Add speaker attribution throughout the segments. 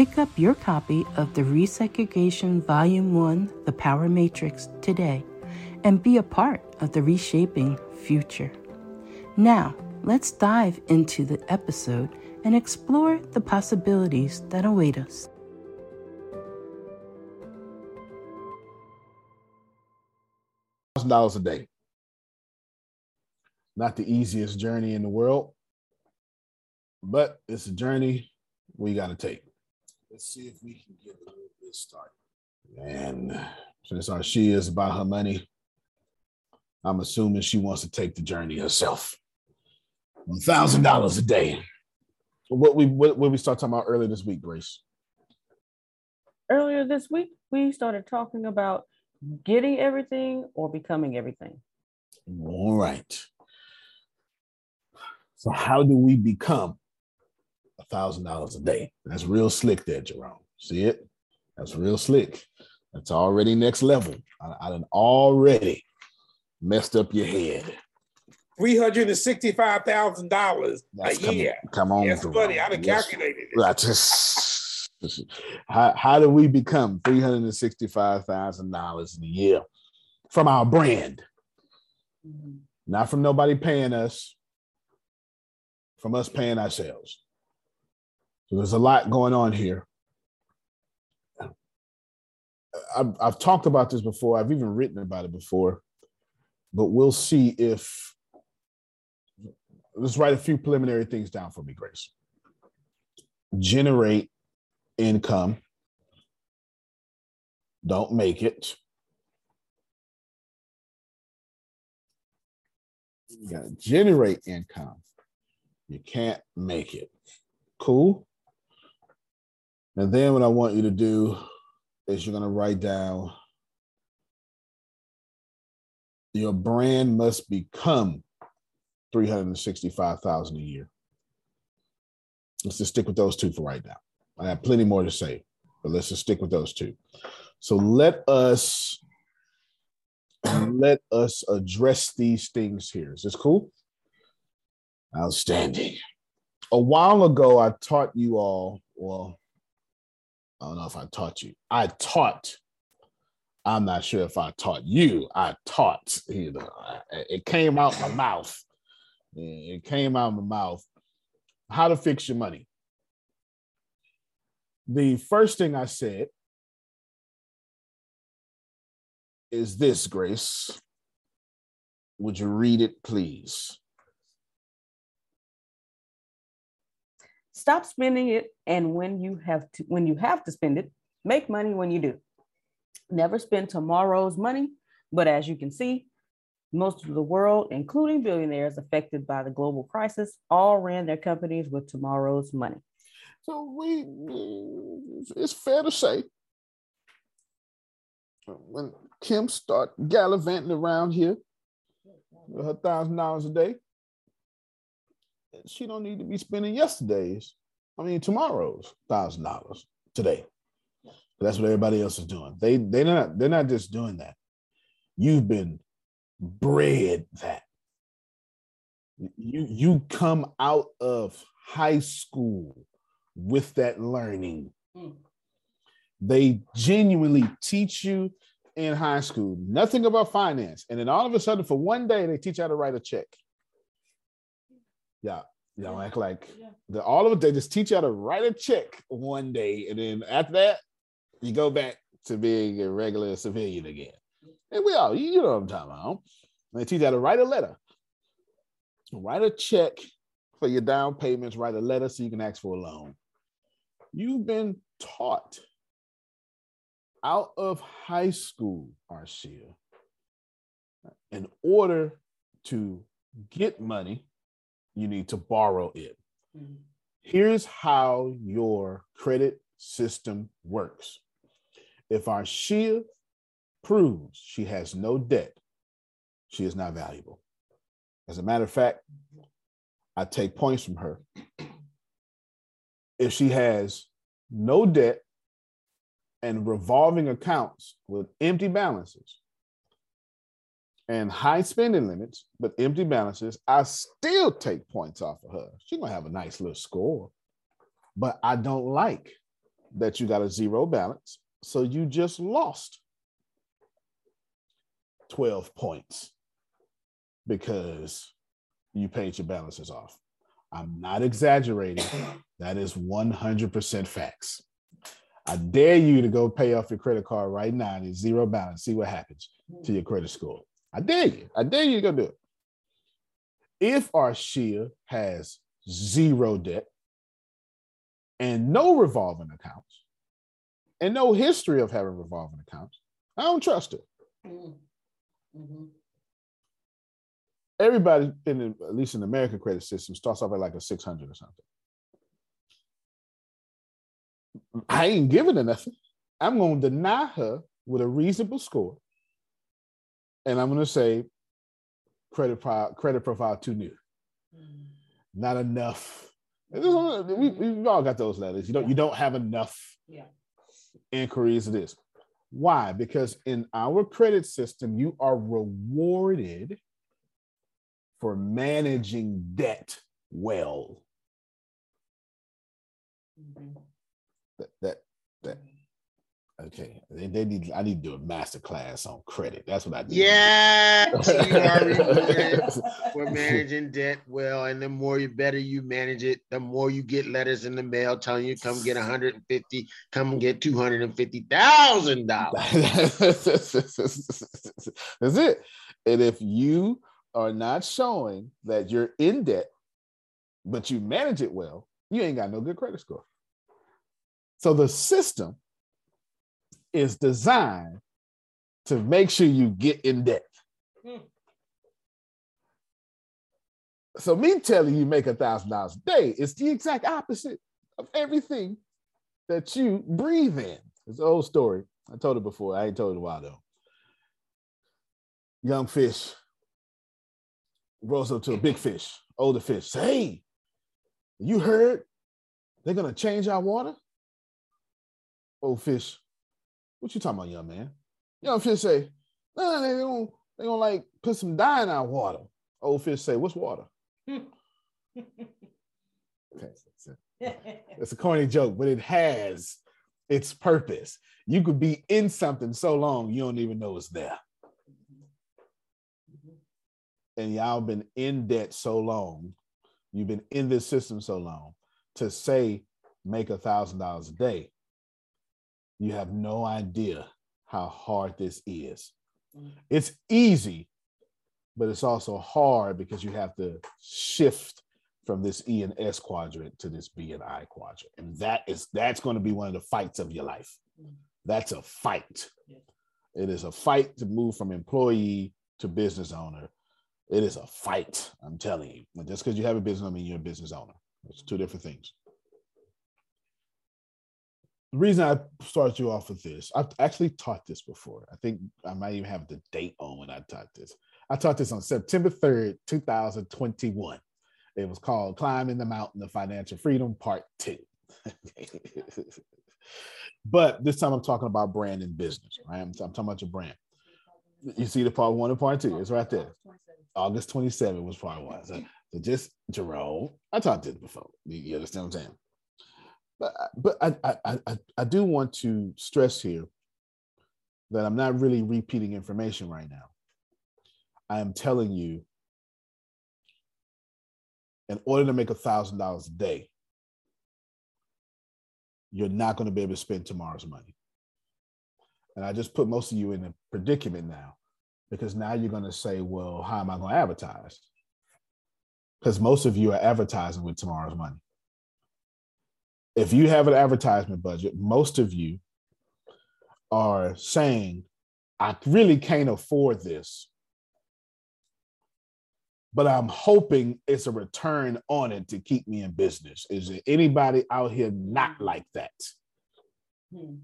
Speaker 1: Pick up your copy of the Resegregation Volume 1 The Power Matrix today and be a part of the reshaping future. Now, let's dive into the episode and explore the possibilities that await us.
Speaker 2: $1,000 a day. Not the easiest journey in the world, but it's a journey we got to take.
Speaker 3: Let's see if we can get a little bit started.
Speaker 2: And since Arcia is about her money, I'm assuming she wants to take the journey herself. One thousand dollars a day. What we what, what we start talking about earlier this week, Grace?
Speaker 4: Earlier this week, we started talking about getting everything or becoming everything.
Speaker 2: All right. So how do we become a thousand dollars a day. That's real slick there, Jerome. See it? That's real slick. That's already next level. I, I done already messed up your head.
Speaker 3: Three hundred and sixty-five thousand dollars a
Speaker 2: come,
Speaker 3: year.
Speaker 2: Come on,
Speaker 3: Yes, funny. I've
Speaker 2: yes.
Speaker 3: calculated it.
Speaker 2: I just, how, how do we become three hundred and sixty-five thousand dollars in a year from our brand? Mm-hmm. Not from nobody paying us, from us paying ourselves. So there's a lot going on here. I've, I've talked about this before. I've even written about it before, but we'll see if. Let's write a few preliminary things down for me, Grace. Generate income. Don't make it. You got to generate income. You can't make it. Cool. And then what I want you to do is you're going to write down your brand must become 365,000 a year. Let's just stick with those two for right now. I have plenty more to say, but let's just stick with those two. So let us let us address these things here. Is this cool? Outstanding. A while ago, I taught you all, well, I don't know if I taught you. I taught. I'm not sure if I taught you. I taught. You know, it came out my mouth. It came out my mouth. How to fix your money. The first thing I said is this, Grace. Would you read it, please?
Speaker 4: Stop spending it, and when you have to when you have to spend it, make money when you do. Never spend tomorrow's money, but as you can see, most of the world, including billionaires affected by the global crisis, all ran their companies with tomorrow's money.
Speaker 2: So we, it's fair to say, when Kim start gallivanting around here her thousand dollars a day, she don't need to be spending yesterday's, I mean tomorrow's thousand dollars today. That's what everybody else is doing. They they're not they're not just doing that. You've been bred that. You you come out of high school with that learning. Mm. They genuinely teach you in high school nothing about finance, and then all of a sudden, for one day, they teach you how to write a check. Yeah, y'all yeah. act like yeah. the, all of it. They just teach you how to write a check one day, and then after that, you go back to being a regular civilian again. And we all, you know what I'm talking about. They teach you how to write a letter, write a check for your down payments, write a letter so you can ask for a loan. You've been taught out of high school, Arcia, in order to get money, you need to borrow it. Mm-hmm. Here's how your credit system works. If Arcia proves she has no debt, she is not valuable. As a matter of fact, I take points from her. If she has no debt and revolving accounts with empty balances and high spending limits, but empty balances, I still take points off of her. She's gonna have a nice little score. But I don't like that you got a zero balance. So you just lost 12 points because you paid your balances off. I'm not exaggerating. That is 100% facts. I dare you to go pay off your credit card right now and zero balance. See what happens to your credit score. I dare you. I dare you to go do it. If Arcia has zero debt and no revolving accounts and no history of having revolving accounts, I don't trust her. Mm-hmm. Everybody in the, at least in the American credit system starts off at like a 600 or something. I ain't giving her nothing. I'm going to deny her with a reasonable score. And I'm going to say credit, pro- credit profile too new. Mm. Not enough. We, we've all got those letters. You don't, you don't have enough yeah. inquiries of this. Why? Because in our credit system, you are rewarded for managing debt well. Mm-hmm that that that okay they, they need i need to do a master class on credit. That's what i need
Speaker 5: yeah we're managing debt well and the more you better you manage it the more you get letters in the mail telling you come get 150 come and get 250 thousand dollars.
Speaker 2: That's it. And if you are not showing that you're in debt but you manage it well you ain't got no good credit score. So the system is designed to make sure you get in debt. Hmm. So me telling you make a thousand dollars a day is the exact opposite of everything that you breathe in. It's an old story. I told it before. I ain't told it a while though. Young fish rolls up to a big fish, older fish. Say, hey, you heard they're gonna change our water? old fish, what you talking about, young man? Young fish say, nah, they don't, they don't like put some dye in our water. Old fish say, what's water? it's a, it's a corny joke, but it has its purpose. You could be in something so long you don't even know it's there. Mm-hmm. And y'all been in debt so long, you've been in this system so long to say make a thousand dollars a day you have no idea how hard this is. Mm. It's easy, but it's also hard because you have to shift from this E and S quadrant to this B and I quadrant. And that is that's going to be one of the fights of your life. Mm. That's a fight. It is a fight to move from employee to business owner. It is a fight, I'm telling you. Just because you have a business, I mean you're a business owner. It's two different things. The reason I started you off with this, I've actually taught this before. I think I might even have the date on when I taught this. I taught this on September 3rd, 2021. It was called Climbing the Mountain of Financial Freedom, Part Two. but this time I'm talking about brand and business, right? I'm, I'm talking about your brand. You see the part one and part two, it's right there. August 27 was part one. So, so just Jerome, I taught this before. You, you understand what I'm saying? But uh, but I, I I I do want to stress here that I'm not really repeating information right now. I am telling you, in order to make a thousand dollars a day, you're not going to be able to spend tomorrow's money. And I just put most of you in a predicament now because now you're going to say, well, how am I going to advertise? Because most of you are advertising with tomorrow's money if you have an advertisement budget, most of you are saying, I really can't afford this, but I'm hoping it's a return on it to keep me in business. Is there anybody out here not like that? Hmm.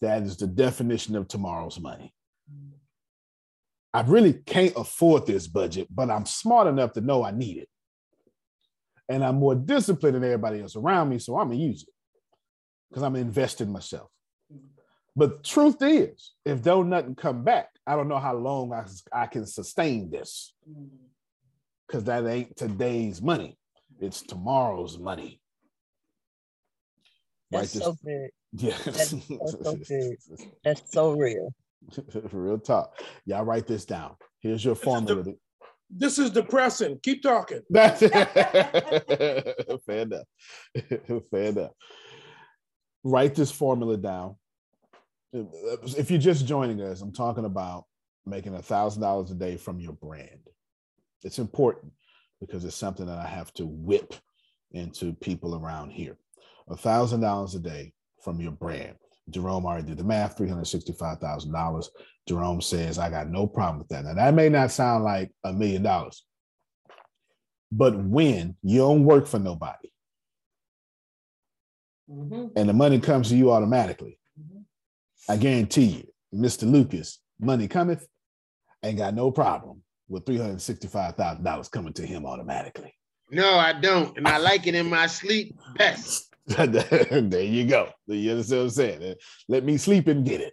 Speaker 2: That is the definition of tomorrow's money. I really can't afford this budget, but I'm smart enough to know I need it and I'm more disciplined than everybody else around me, so I'm gonna use it because I'm investing myself. But truth is, if don't nothing come back, I don't know how long I, I can sustain this mm-hmm. because that ain't today's money; it's tomorrow's money.
Speaker 6: That's right, so good.
Speaker 2: Yeah,
Speaker 6: that's so, so good. That's so real.
Speaker 2: real talk. Y'all write this down. Here's your formula.
Speaker 3: This is depressing. Keep talking.
Speaker 2: That's fair enough. fair enough. Write this formula down. If you're just joining us, I'm talking about making a thousand dollars a day from your brand. It's important because it's something that I have to whip into people around here. A thousand dollars a day from your brand. Jerome already did the math, $365,000. Jerome says, I got no problem with that. Now, that may not sound like a million dollars, but when you don't work for nobody mm-hmm. and the money comes to you automatically, mm-hmm. I guarantee you, Mr. Lucas, money cometh, ain't got no problem with $365,000 coming to him automatically.
Speaker 5: No, I don't. And I like it in my sleep best.
Speaker 2: there you go. You understand what I'm saying? Eh, let me sleep and get it.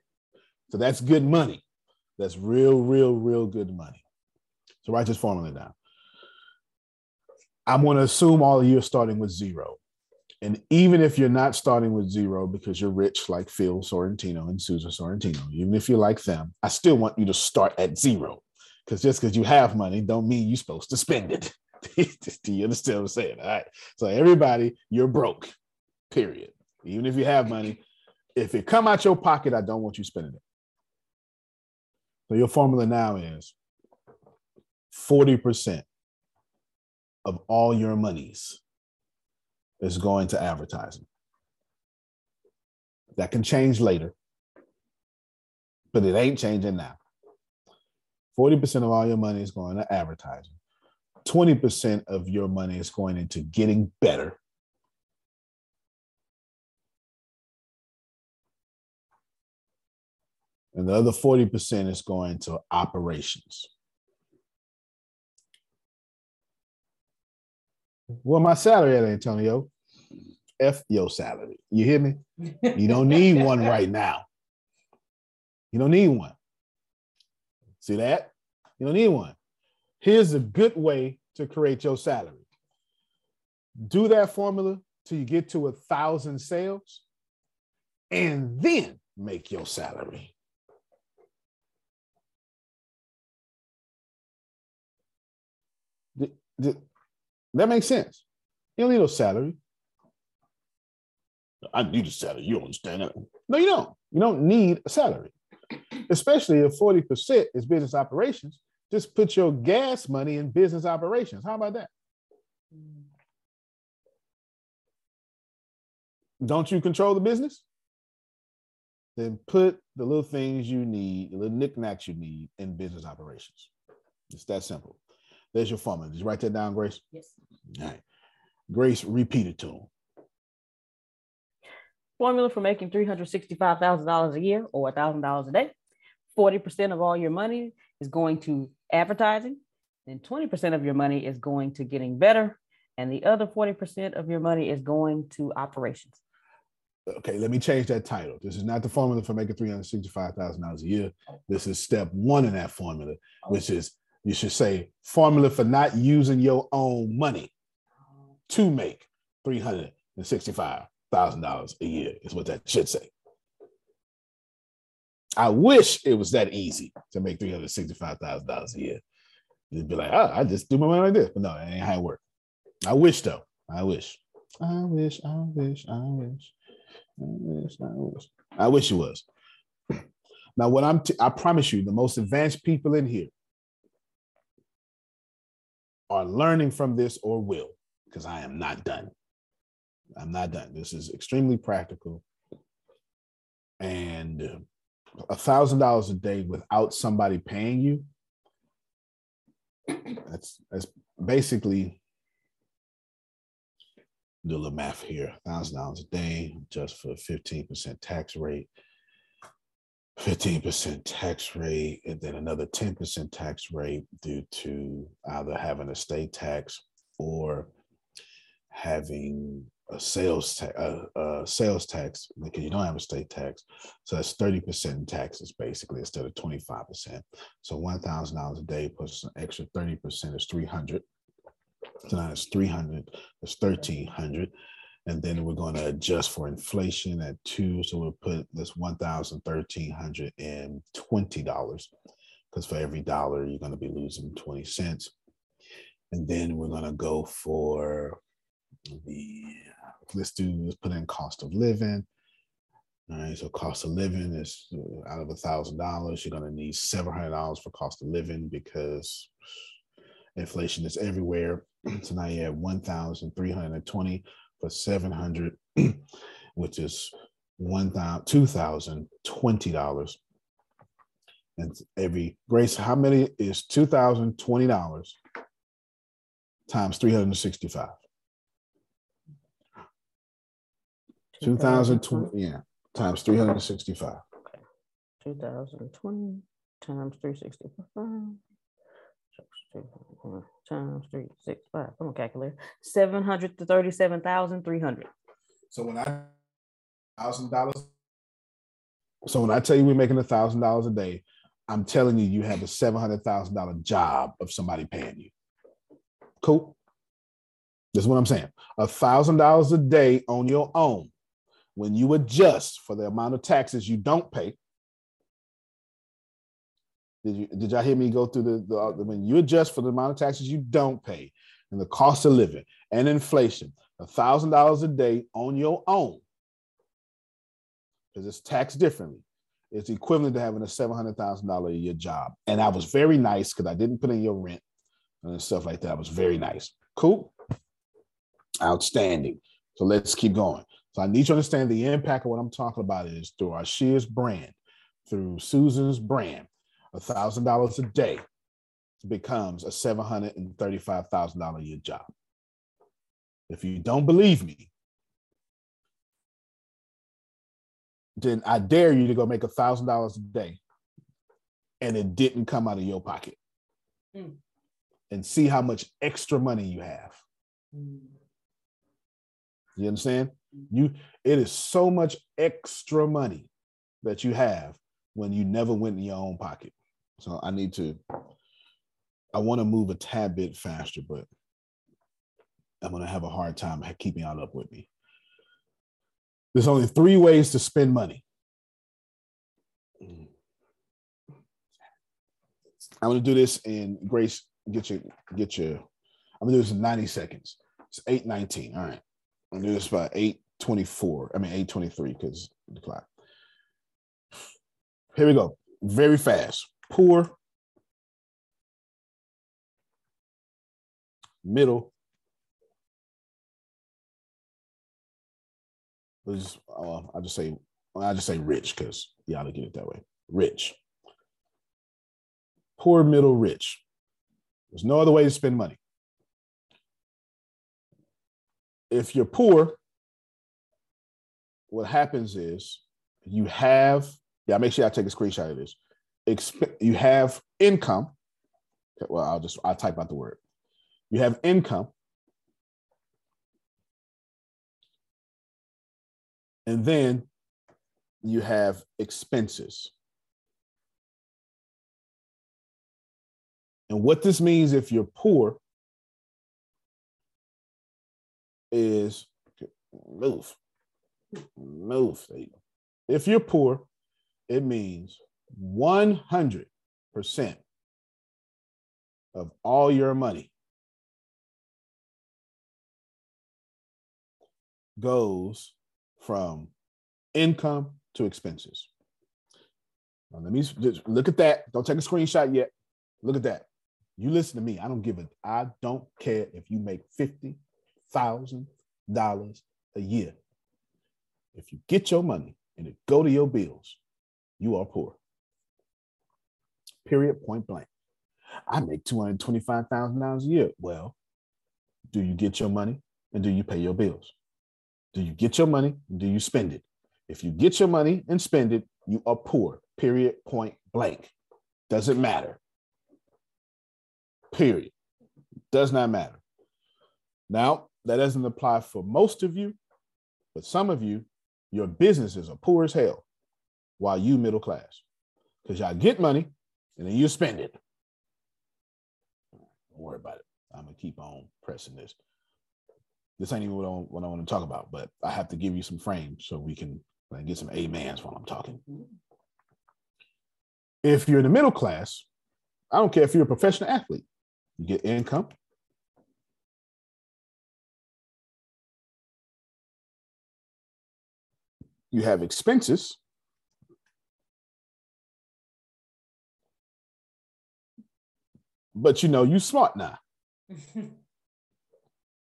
Speaker 2: So that's good money. That's real, real, real good money. So write this formula down. I'm going to assume all of you are starting with zero. And even if you're not starting with zero because you're rich like Phil Sorrentino and Susan Sorrentino, even if you're like them, I still want you to start at zero. Because just because you have money don't mean you're supposed to spend it. Do you understand what I'm saying? All right. So everybody, you're broke period. Even if you have money, if it come out your pocket, I don't want you spending it. So your formula now is 40% of all your monies is going to advertising. That can change later, but it ain't changing now. 40% of all your money is going to advertising. 20% of your money is going into getting better and the other 40% is going to operations. Well, my salary at Antonio, F your salary. You hear me? You don't need one right now. You don't need one. See that? You don't need one. Here's a good way to create your salary. Do that formula till you get to a thousand sales, and then make your salary. That makes sense. You don't need no salary. I need a salary. You understand that? No, you don't. You don't need a salary, especially if 40% is business operations. Just put your gas money in business operations. How about that? Don't you control the business? Then put the little things you need, the little knickknacks you need in business operations. It's that simple. There's your formula. You write that down, Grace?
Speaker 4: Yes.
Speaker 2: All right. Grace, repeat it to him.
Speaker 4: Formula for making $365,000 a year or $1,000 a day. 40% of all your money is going to advertising, and 20% of your money is going to getting better, and the other 40% of your money is going to operations.
Speaker 2: Okay, let me change that title. This is not the formula for making $365,000 a year. This is step one in that formula, which is you should say formula for not using your own money to make $365,000 a year, is what that should say. I wish it was that easy to make $365,000 a year. You'd be like, oh, I just do my money like this. But no, it ain't how it works. I wish though. I wish. I wish, I wish, I wish. I wish, I wish. I wish it was. Now, what I'm, t- I promise you, the most advanced people in here are learning from this or will, because I am not done. I'm not done. This is extremely practical. And uh, a thousand dollars a day without somebody paying you, that's that's basically do a little math here. Thousand dollars a day just for 15% tax rate. 15% tax rate, and then another 10% tax rate due to either having a state tax or having a sales tax, sales tax because you don't have a state tax. So that's 30% in taxes basically instead of 25%. So $1,000 a day plus an extra 30% is 300. So now it's 300, it's 1300. And then we're going to adjust for inflation at two. So we'll put this $1,1320 because for every dollar, you're going to be losing 20 cents. And then we're going to go for the, let's do, let's put in cost of living. All right, so cost of living is uh, out of a thousand dollars, you're gonna need seven hundred dollars for cost of living because inflation is everywhere. So now you have one thousand three hundred and twenty plus For 700, which is $2,020. And every grace, how many is $2,020 times 365? 2020, yeah, times three hundred sixty five. Two thousand twenty times
Speaker 4: 365 times three, six, five. I'm gonna seven hundred to thirty-seven thousand three hundred.
Speaker 2: So when I thousand dollars. So when I tell you we're making a thousand dollars a day, I'm telling you you have a seven hundred thousand dollar job of somebody paying you. Cool. That's what I'm saying. A thousand dollars a day on your own. When you adjust for the amount of taxes you don't pay, did you did y'all hear me go through the, the uh, when you adjust for the amount of taxes you don't pay and the cost of living and inflation, a thousand dollars a day on your own because it's taxed differently. It's equivalent to having a seven hundred thousand dollar a year job. And I was very nice because I didn't put in your rent and stuff like that. I was very nice. Cool. Outstanding. So let's keep going. So I need you to understand the impact of what I'm talking about is through Arcia's brand, through Susan's brand, a thousand dollars a day becomes a seven hundred and thirty-five thousand dollar a year job. If you don't believe me, then I dare you to go make a thousand dollars a day and it didn't come out of your pocket.
Speaker 4: Mm.
Speaker 2: And see how much extra money you have. You understand? You it is so much extra money that you have when you never went in your own pocket. So I need to I want to move a tad bit faster, but I'm gonna have a hard time keeping y'all up with me. There's only three ways to spend money. I'm gonna do this in Grace. Get your get your. I'm gonna do this in 90 seconds. It's 8:19. All right. I'm gonna do this by 8:24. I mean 8:23 because the clock. Here we go. Very fast. Poor, middle. Just, uh, I just say I just say rich because y'all to get it that way. Rich. Poor, middle, rich. There's no other way to spend money. If you're poor, what happens is you have, yeah, make sure I take a screenshot of this. Exp- you have income. Well, I'll just I'll type out the word. You have income. And then you have expenses. And what this means if you're poor is move, move. If you're poor, it means 100% of all your money goes from income to expenses. Now, let me just look at that. Don't take a screenshot yet. Look at that. You listen to me. I don't give a. I don't care if you make fifty thousand dollars a year. If you get your money and it go to your bills, you are poor. Period. Point blank. I make two hundred twenty-five thousand dollars a year. Well, do you get your money and do you pay your bills? Do you get your money and do you spend it? If you get your money and spend it, you are poor. Period. Point blank. Doesn't matter. Period. Does not matter. Now, that doesn't apply for most of you, but some of you, your businesses are poor as hell while you middle class. Because y'all get money and then you spend it. Don't worry about it. I'm gonna keep on pressing this. This ain't even what I, what I want to talk about, but I have to give you some frames so we can like, get some amens while I'm talking. If you're in the middle class, I don't care if you're a professional athlete, you get income. You have expenses. But you know, you smart now.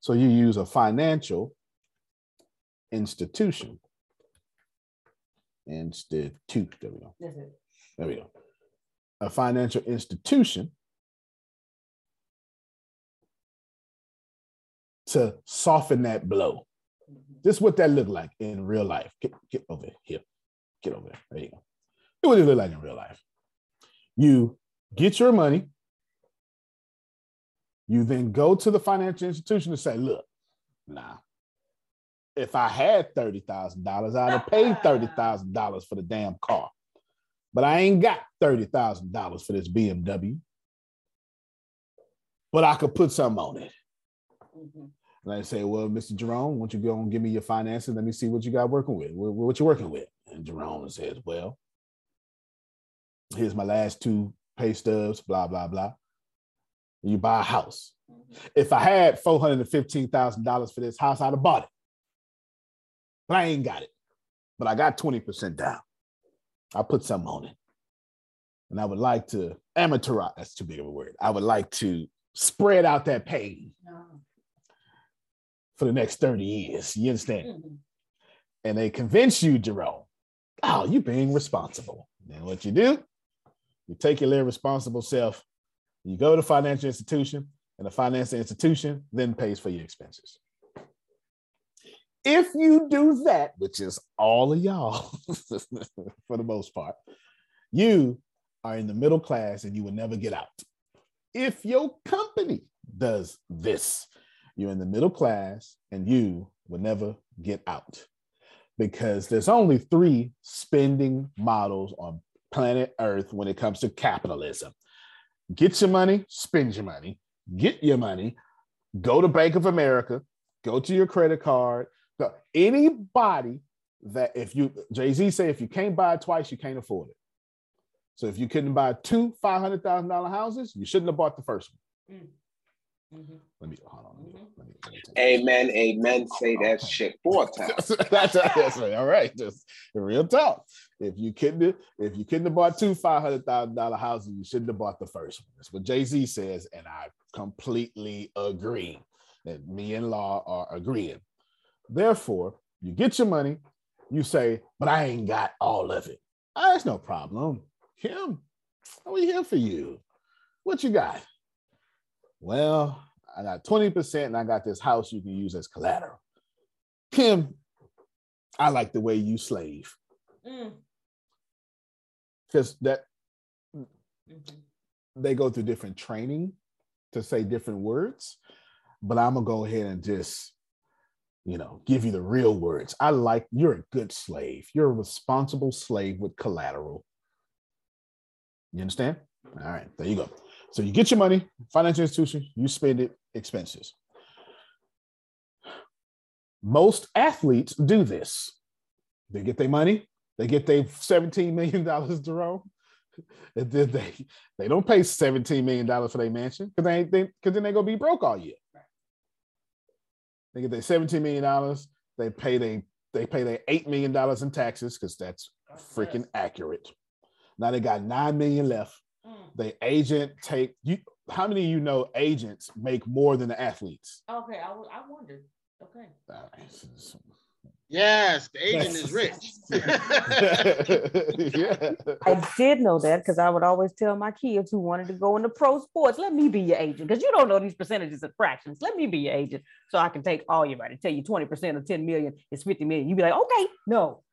Speaker 2: so you use a financial institution. Institute. There we go. There we go. A financial institution to soften that blow. Mm-hmm. This is what that look like in real life. Get, get over here. Get over there. There you go. It would look like in real life. You get your money. You then go to the financial institution and say, look, nah, if I had $30,000, I'd have paid $30,000 for the damn car. But I ain't got $30,000 for this BMW. But I could put some on it. Mm-hmm. And I say, well, Mr. Jerome, won't you go and give me your finances? Let me see what you got working with. What, what you working with? And Jerome says, well, here's my last two pay stubs, blah, blah, blah. You buy a house. Mm-hmm. If I had $415,000 for this house, I'd have bought it. But I ain't got it. But I got 20% down. I put something on it. And I would like to amateurize, that's too big of a word. I would like to spread out that pain no. for the next 30 years. You understand? Mm-hmm. And they convince you, Jerome, oh, you being responsible. And what you do, you take your little responsible self, you go to financial institution, and the financial institution then pays for your expenses. If you do that, which is all of y'all for the most part, you are in the middle class and you will never get out. If your company does this, you're in the middle class and you will never get out because there's only three spending models on planet Earth when it comes to capitalism get your money, spend your money, get your money, go to Bank of America, go to your credit card, anybody that if you Jay Z say if you can't buy it twice, you can't afford it. So if you couldn't buy two five hundred thousand dollar houses, you shouldn't have bought the first one. Mm. Mm-hmm. Let me hold on. Let me, let me, let me
Speaker 5: amen. Amen. Say that shit four times.
Speaker 2: that's, that's right. All right. Just real talk. if you couldn't have, if you couldn't have bought two five hundred thousand dollar houses, you shouldn't have bought the first one. That's what Jay Z says, and I completely agree. That me and Law are agreeing. Therefore, you get your money, you say, but I ain't got all of it. Ah, that's no problem. Kim, are we here for you. What you got? Well, I got 20% and I got this house you can use as collateral. Kim, I like the way you slave. Mm. Because that mm-hmm. they go through different training to say different words, but I'm gonna go ahead and just, you know, give you the real words. I like you're a good slave. You're a responsible slave with collateral. You understand? All right, there you go. So you get your money, financial institution, you spend it, expenses. Most athletes do this. They get their money, they get their $17 million, Jerome. And then they they don't pay $17 million for their mansion because they they because then they're gonna be broke all year. They get their $17 million, they pay they they pay their $8 million in taxes, because that's freaking accurate. Now they got nine million left. Mm. The agent take you. How many of you know agents make more than the athletes?
Speaker 4: Okay, I wondered. Okay.
Speaker 2: All right, so- so-
Speaker 5: Yes, the agent is rich.
Speaker 2: yeah.
Speaker 4: I did know that because I would always tell my kids who wanted to go into pro sports, let me be your agent because you don't know these percentages and fractions. Let me be your agent so I can take all your money. Tell you 20% of 10 million is 50 million. You'd be like, okay, no.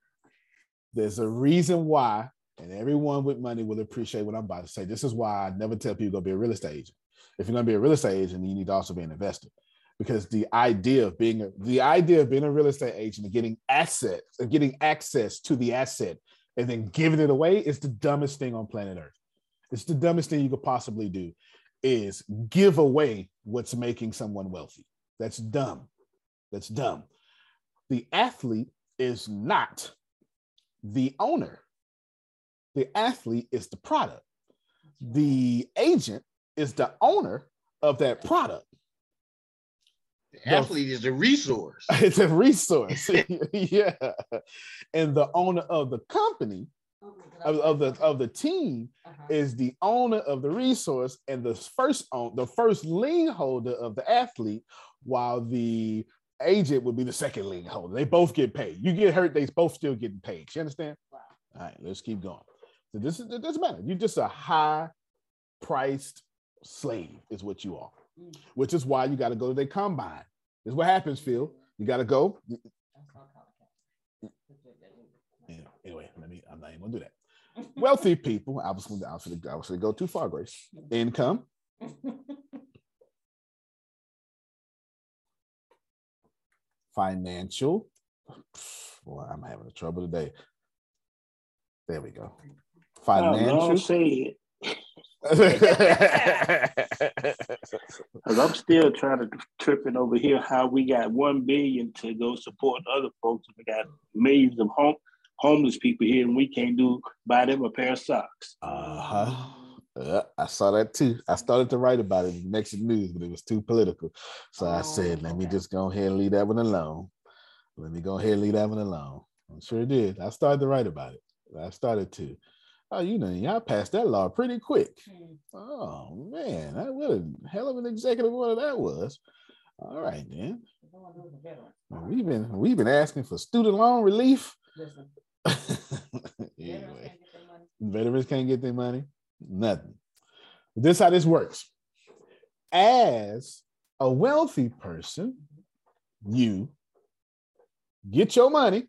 Speaker 2: There's a reason why, and everyone with money will appreciate what I'm about to say. This is why I never tell people to be a real estate agent. If you're going to be a real estate agent, you need to also be an investor. Because the idea of being a the idea of being a real estate agent and getting assets and getting access to the asset and then giving it away is the dumbest thing on planet Earth. It's the dumbest thing you could possibly do is give away what's making someone wealthy. That's dumb. That's dumb. The athlete is not the owner. The athlete is the product. The agent is the owner of that product.
Speaker 5: The athlete is a resource.
Speaker 2: It's a resource. yeah. And the owner of the company, of, of the of the team, uh-huh. is the owner of the resource and the first own the first lien holder of the athlete, while the agent would be the second lien holder. They both get paid. You get hurt, they both still getting paid. You understand? All right, let's keep going. So this is it doesn't matter. You're just a high priced slave, is what you are. Which is why you got to go to the combine. This is what happens, Phil. You got to go. Yeah, Anyway, let me. I'm not even gonna do that. Wealthy people. I was. I was gonna, I was gonna go too far, Grace. Income. Financial. Boy, I'm having a trouble today. There we go.
Speaker 7: Oh, don't say it. Cause I'm still trying to tripping over here how we got one billion to go support other folks. We got millions of home homeless people here, and we can't do buy them a pair of socks.
Speaker 2: Uh-huh. Yeah, I saw that too. I started to write about it in Mexit News, but it was too political. So I said, let me just go ahead and leave that one alone. Let me go ahead and leave that one alone. I'm sure it did. I started to write about it. I started to. Oh, you know, y'all passed that law pretty quick. Hmm. Oh man, that what a hell of an executive order that was. All right, then. We've been we've been asking for student loan relief. anyway, veterans can't get their money. Nothing. This is how this works. As a wealthy person, you get your money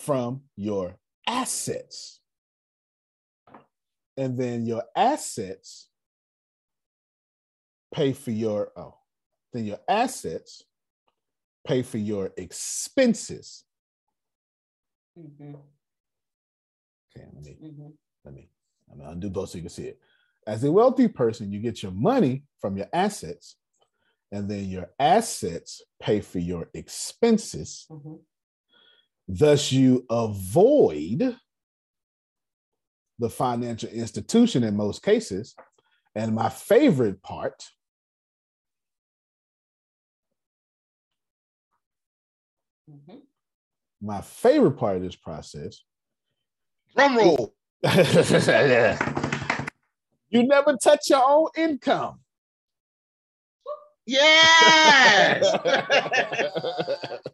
Speaker 2: from your assets. And then your assets pay for your, oh, then your assets pay for your expenses.
Speaker 4: Mm-hmm.
Speaker 2: Okay, let me, let me, I'm gonna undo both so you can see it. As a wealthy person, you get your money from your assets, and then your assets pay for your expenses. Thus, you avoid the financial institution in most cases. And my favorite part mm-hmm. my favorite part of this process.
Speaker 5: Drum roll.
Speaker 2: you never touch your own income.
Speaker 5: Yes.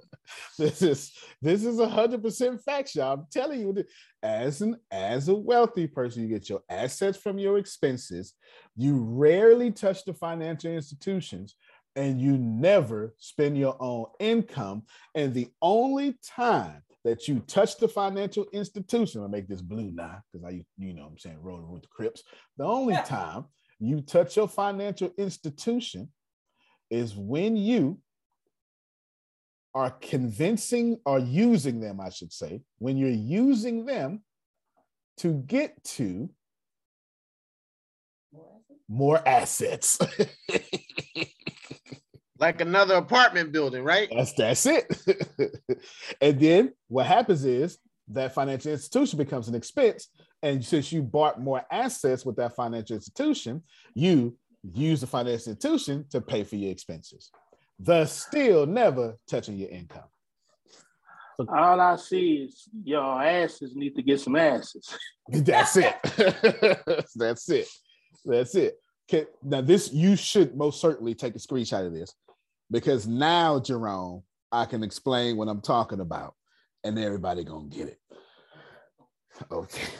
Speaker 2: this is this is a hundred percent fact, y'all. I'm telling you, as an as a wealthy person, you get your assets from your expenses. You rarely touch the financial institutions, and you never spend your own income. And the only time that you touch the financial institution, I make this blue now because I, you know, I'm saying rolling with the Crips. The only time you touch your financial institution is when you are convincing or using them, I should say, when you're using them to get to more assets.
Speaker 5: like another apartment building, right?
Speaker 2: That's that's it. and then what happens is that financial institution becomes an expense. And since you bought more assets with that financial institution, you use the financial institution to pay for your expenses thus still never touching your income.
Speaker 7: All I see is your asses need to get some asses.
Speaker 2: That's it. That's it. That's it. Okay, now this you should most certainly take a screenshot of this because now, Jerome, I can explain what I'm talking about, and everybody gonna get it. Okay.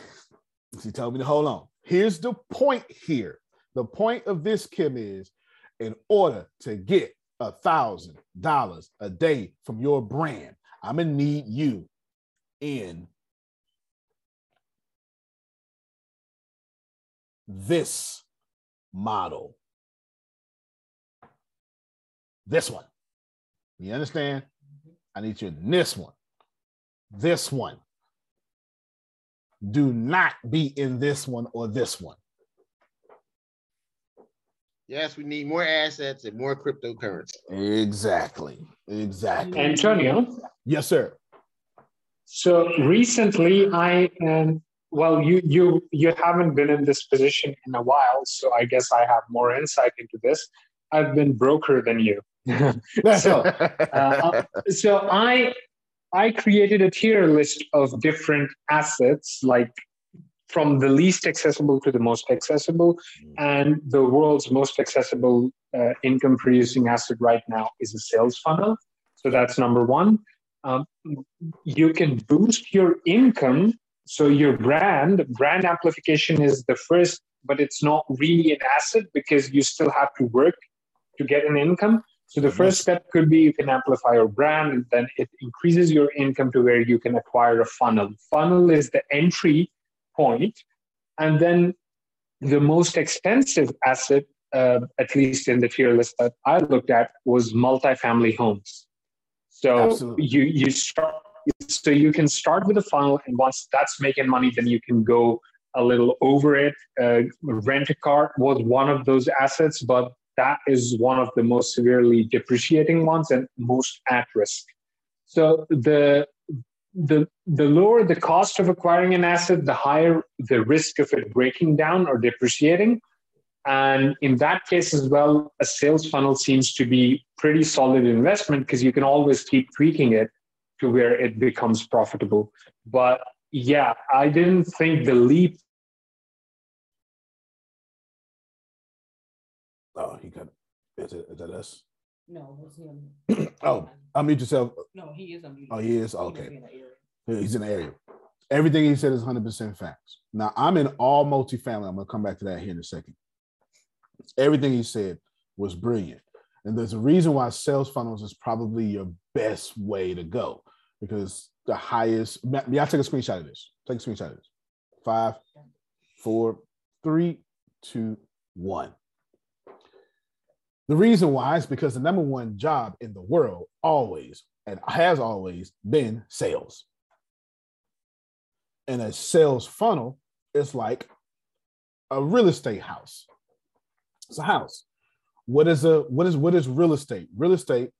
Speaker 2: She told me to hold on. Here's the point here. The point of this, Kim, is in order to get a thousand dollars a day from your brand, I'm gonna need you in this model. This one. You understand? I need you in this one. This one. Do not be in this one or this one.
Speaker 5: Yes, we need more assets and more cryptocurrency.
Speaker 2: Exactly. Exactly.
Speaker 8: Antonio.
Speaker 2: Yes, sir.
Speaker 8: So recently, I um, well, you you you haven't been in this position in a while, so I guess I have more insight into this. I've been broker than you. so, uh, so I I created a tier list of different assets like from the least accessible to the most accessible. And the world's most accessible uh, income producing asset right now is a sales funnel. So that's number one. Um, you can boost your income. So your brand, brand amplification is the first, but it's not really an asset because you still have to work to get an income. So the first step could be you can amplify your brand, and then it increases your income to where you can acquire a funnel. Funnel is the entry point. And then the most expensive asset, uh, at least in the tier list that I looked at, was multifamily homes. So Absolutely. you you start so you can start with a funnel, and once that's making money, then you can go a little over it. Uh, rent a car was one of those assets, but that is one of the most severely depreciating ones and most at risk. So the the the lower the cost of acquiring an asset, the higher the risk of it breaking down or depreciating. And in that case as well, a sales funnel seems to be pretty solid investment because you can always keep tweaking it to where it becomes profitable. But yeah, I didn't think the leap.
Speaker 2: Oh, he got. Is, it, is that us?
Speaker 4: No, it's him.
Speaker 2: oh, unmute yourself.
Speaker 4: No, he is unmuted.
Speaker 2: Oh, he is? Okay. He's in the area. Everything he said is 100% facts. Now, I'm in all multifamily. I'm going to come back to that here in a second. Everything he said was brilliant. And there's a reason why sales funnels is probably your best way to go because the highest. Yeah, I'll take a screenshot of this. Take a screenshot of this. Five, four, three, two, one. The reason why is because the number one job in the world always and has always been sales. And a sales funnel is like a real estate house. It's a house. What is a what is what is real estate? Real estate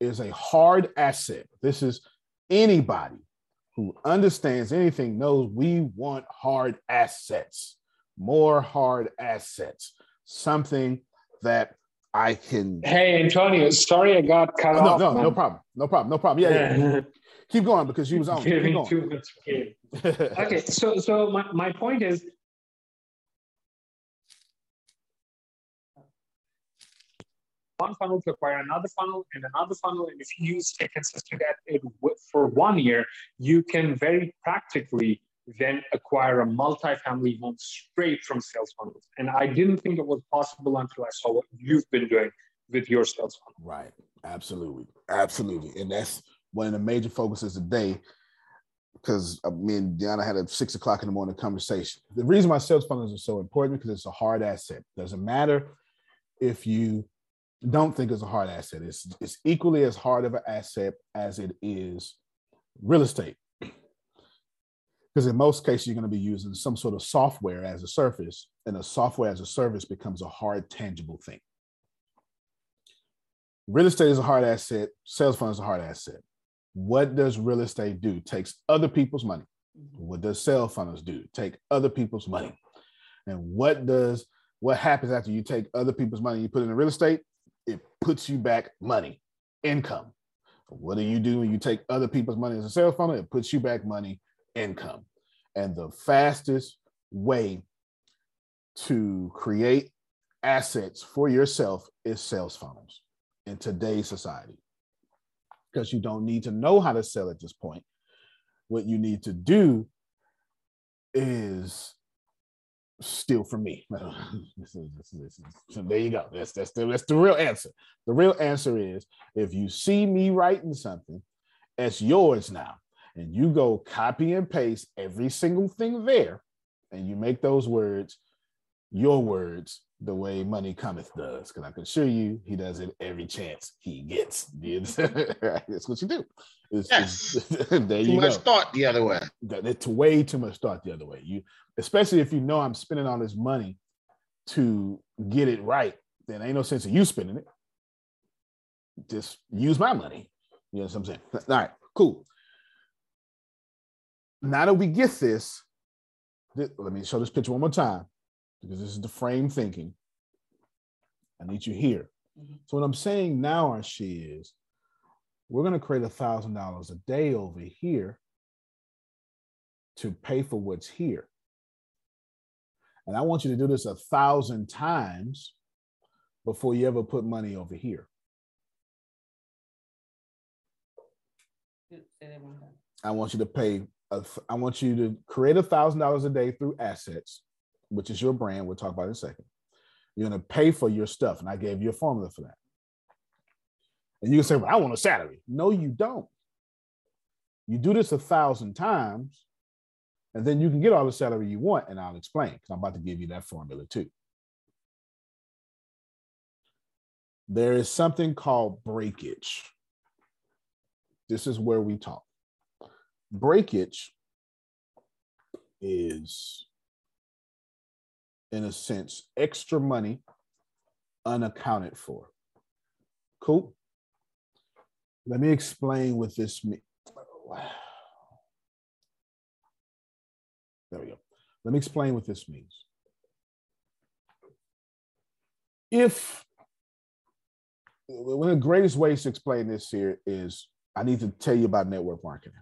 Speaker 2: is a hard asset. This is anybody who understands anything knows we want hard assets, more hard assets, something that I can.
Speaker 8: Hey, Antonio, sorry I got cut
Speaker 2: no,
Speaker 8: off.
Speaker 2: No, no, no problem. No problem. No problem. Yeah, yeah. Keep going because you was on. Keep going.
Speaker 8: too much game. Okay, so so my, my point is one funnel to acquire another funnel and another funnel. And if you stay consistent at it for one year, you can very practically then acquire a multifamily home straight from sales funnels. And I didn't think it was possible until I saw what you've been doing with your sales funnel.
Speaker 2: Right. Absolutely. Absolutely. And that's one of the major focuses today. Because uh, me and Deanna had a six o'clock in the morning conversation. The reason why sales funnels are so important because it's a hard asset. Doesn't matter if you don't think it's a hard asset. It's it's equally as hard of an asset as it is real estate. Because in most cases, you're going to be using some sort of software as a service and a software as a service becomes a hard, tangible thing. Real estate is a hard asset, sales funnel is a hard asset. What does real estate do? Takes other people's money. Mm-hmm. What does sales funnels do? Take other people's money. And what does what happens after you take other people's money you put it in real estate? It puts you back money, income. What do you do when you take other people's money as a sales funnel? It puts you back money, income. And the fastest way to create assets for yourself is sales funnels in today's society. Because you don't need to know how to sell at this point. What you need to do is steal from me. This is- this is- this is- so there you go. That's that's the that's the real answer. The real answer is if you see me writing something, it's yours now. And you go copy and paste every single thing there, and you make those words your words the way money cometh does. Because I can assure you he does it every chance he gets. That's what you do. It's-
Speaker 5: Yes.
Speaker 2: it's- there
Speaker 5: Too
Speaker 2: you
Speaker 5: much
Speaker 2: go
Speaker 5: thought the other way.
Speaker 2: it's way too much thought the other way. You, especially if you know I'm spending all this money to get it right, then ain't no sense of you spending it. Just use my money. You know what I'm saying? All right, cool. Now that we get this, thi- let me show this picture one more time because this is the frame thinking. I need you here. So what I'm saying now, Arcia, is we're going to create a thousand dollars a day over here to pay for what's here. And I want you to do this a thousand times before you ever put money over here. I want you to pay. I want you to create a thousand dollars a day through assets, which is your brand. We'll talk about in a second. You're going to pay for your stuff, and I gave you a formula for that. And you can say, "Well, I want a salary." No, you don't. You do this a thousand times, and then you can get all the salary you want, and I'll explain because I'm about to give you that formula too. There is something called breakage. This is where we talk. Breakage is, in a sense, extra money unaccounted for. Cool. Let me explain what this means. There we go. Let me explain what this means. If one of the greatest ways to explain this here is I need to tell you about network marketing.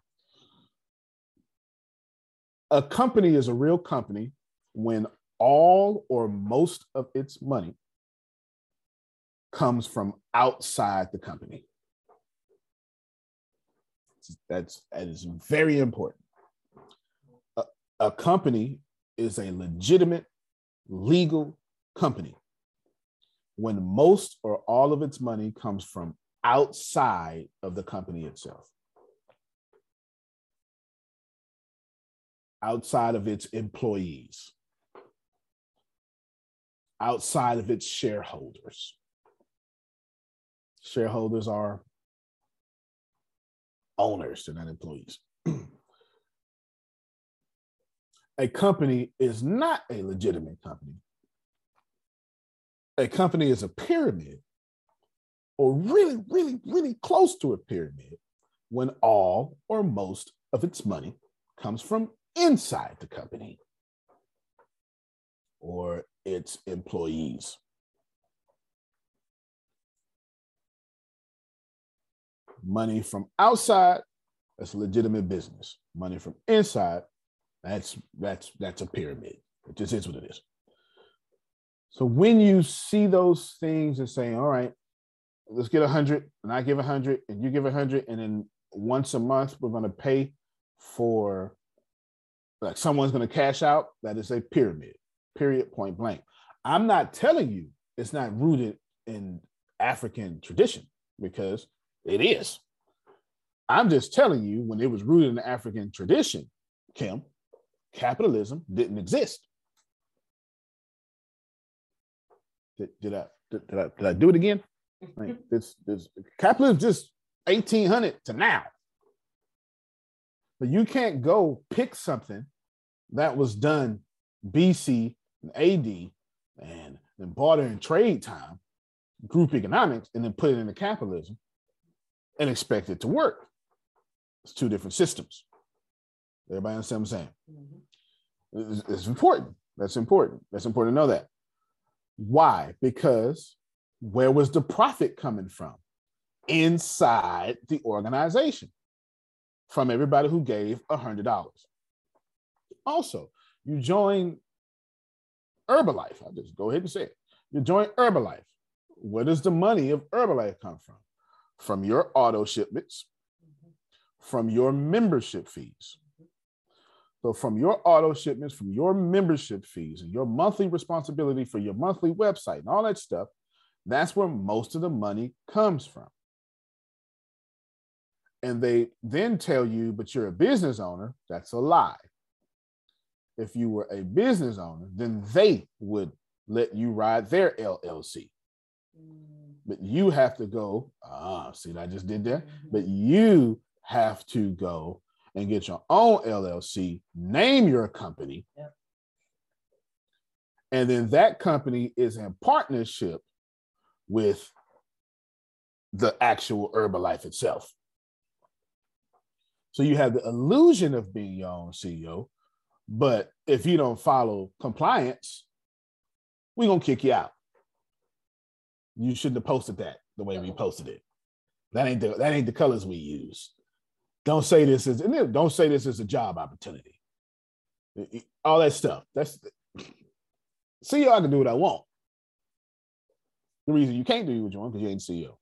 Speaker 2: A company is a real company when all or most of its money comes from outside the company. That's that is very important. A, a company is a legitimate legal company when most or all of its money comes from outside of the company itself. Outside of its employees, outside of its shareholders. Shareholders are owners, they're not employees. a company is not a legitimate company. A company is a pyramid or really, really, really close to a pyramid when all or most of its money comes from inside the company or its employees. Money from outside That's legitimate business. Money from inside, that's that's that's a pyramid. It just is what it is. So when you see those things and saying, all right, let's get a hundred, and I give a hundred, and you give a hundred, and then once a month we're going to pay for like someone's going to cash out. That is a pyramid. Period. Point blank. I'm not telling you it's not rooted in African tradition because it is. I'm just telling you when it was rooted in African tradition, Kim, capitalism didn't exist. Did, did I did, did I did I do it again? Like this this capitalism just 1800 to now. But you can't go pick something that was done BC and AD and then barter and trade time, group economics, and then put it into capitalism and expect it to work. It's two different systems. Everybody understand what I'm saying? Mm-hmm. It's, it's important. That's important. That's important to know that. Why? Because where was the profit coming from? Inside the organization from everybody who gave a $100. Also, you join Herbalife. I'll just go ahead and say it. You join Herbalife. Where does the money of Herbalife come from? From your auto shipments, from your membership fees. So, from your auto shipments, from your membership fees, and your monthly responsibility for your monthly website and all that stuff, that's where most of the money comes from. And they then tell you, but you're a business owner. That's a lie. If you were a business owner, then they would let you ride their LLC. But you have to go, ah, see what I just did there? Mm-hmm. But you have to go and get your own LLC, name your company. Yep. And then that company is in partnership with the actual Herbalife itself. So you have the illusion of being your own CEO, but if you don't follow compliance, we're gonna kick you out. You shouldn't have posted that the way we posted it. That ain't the that ain't the colors we use. Don't say this is don't say this is a job opportunity. All that stuff. That's CEO. I can do what I want. The reason you can't do what you want because you ain't CEO.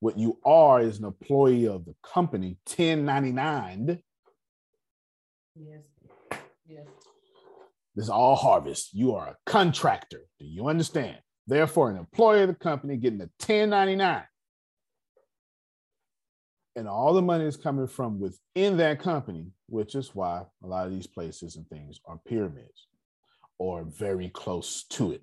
Speaker 2: What you are is an employee of the company, 1099.
Speaker 4: Yes. Yes.
Speaker 2: This is all harvest. You are a contractor. Do you understand? Therefore, an employee of the company getting a 1099. And all the money is coming from within that company, which is why a lot of these places and things are pyramids or very close to it.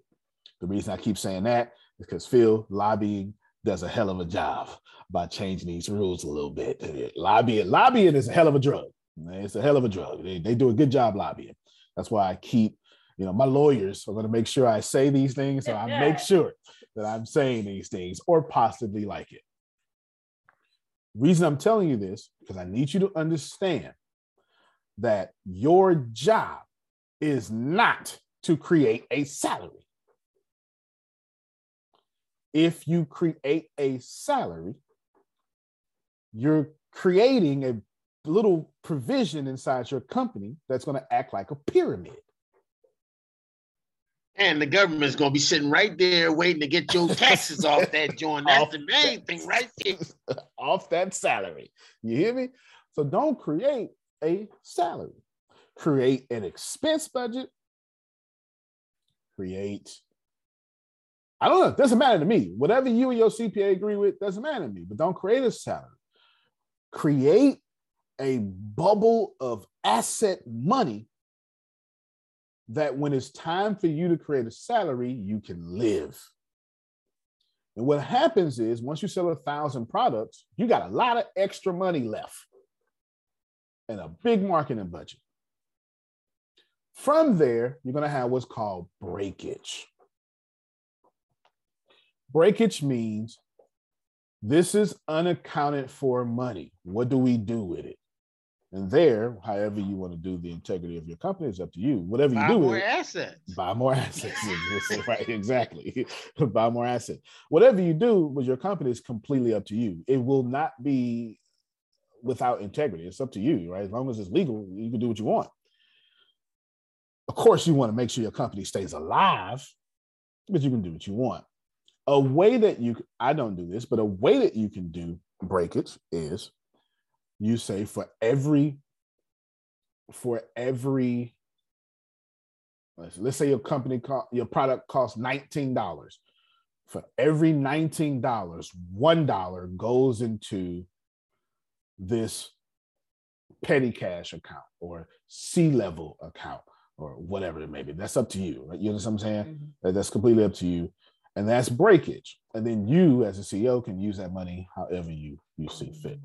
Speaker 2: The reason I keep saying that is because Phil lobbying does a hell of a job by changing these rules a little bit. Lobbying, lobbying is a hell of a drug. It's a hell of a drug. They, they do a good job lobbying. That's why I keep, you know, my lawyers are going to make sure I say these things. So I make sure that I'm saying these things or possibly like it. Reason I'm telling you this, because I need you to understand that your job is not to create a salary if you create a salary, you're creating a little provision inside your company that's going to act like a pyramid.
Speaker 5: And the government's going to be sitting right there waiting to get your taxes off that joint. That's off the main that, thing right there.
Speaker 2: off that salary. You hear me? So don't create a salary. Create an expense budget. Create I don't know. It doesn't matter to me. Whatever you and your CPA agree with doesn't matter to me. But don't create a salary. Create a bubble of asset money that when it's time for you to create a salary, you can live. And what happens is once you sell a thousand products, you got a lot of extra money left and a big marketing budget. From there, you're going to have what's called breakage. Breakage means this is unaccounted for money. What do we do with it? And there, however you want to do the integrity of your company is up to you. Whatever you do,
Speaker 5: buy more assets.
Speaker 2: Buy more assets. right, exactly. buy more assets. Whatever you do with your company is completely up to you. It will not be without integrity. It's up to you, right? As long as it's legal, you can do what you want. Of course, you want to make sure your company stays alive, but you can do what you want. A way that you, I don't do this, but a way that you can do breakage is you say for every, for every, let's, let's say your company, co- your product costs $19. For every $19, $1 goes into this petty cash account or C level account or whatever it may be. That's up to you. Right? You understand what I'm saying?
Speaker 4: Mhm.
Speaker 2: That's completely up to you. And that's breakage. And then you, as a CEO, can use that money however you, you see fit.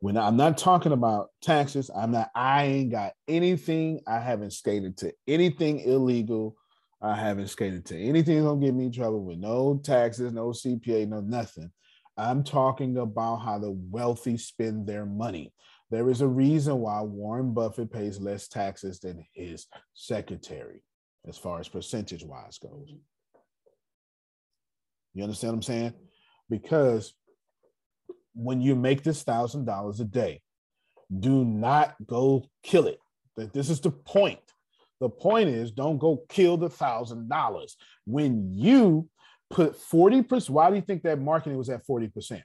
Speaker 2: When I'm not talking about taxes, I'm not, I ain't got anything. I haven't skated to anything illegal. I haven't skated to anything that's gonna get me in trouble with no taxes, no CPA, no nothing. I'm talking about how the wealthy spend their money. There is a reason why Warren Buffett pays less taxes than his secretary, as far as percentage wise goes. You understand what I'm saying? Because when you make this thousand dollars a day, do not go kill it. That this is the point. The point is, don't go kill the thousand dollars. When you put 40%, why do you think that marketing was at 40%?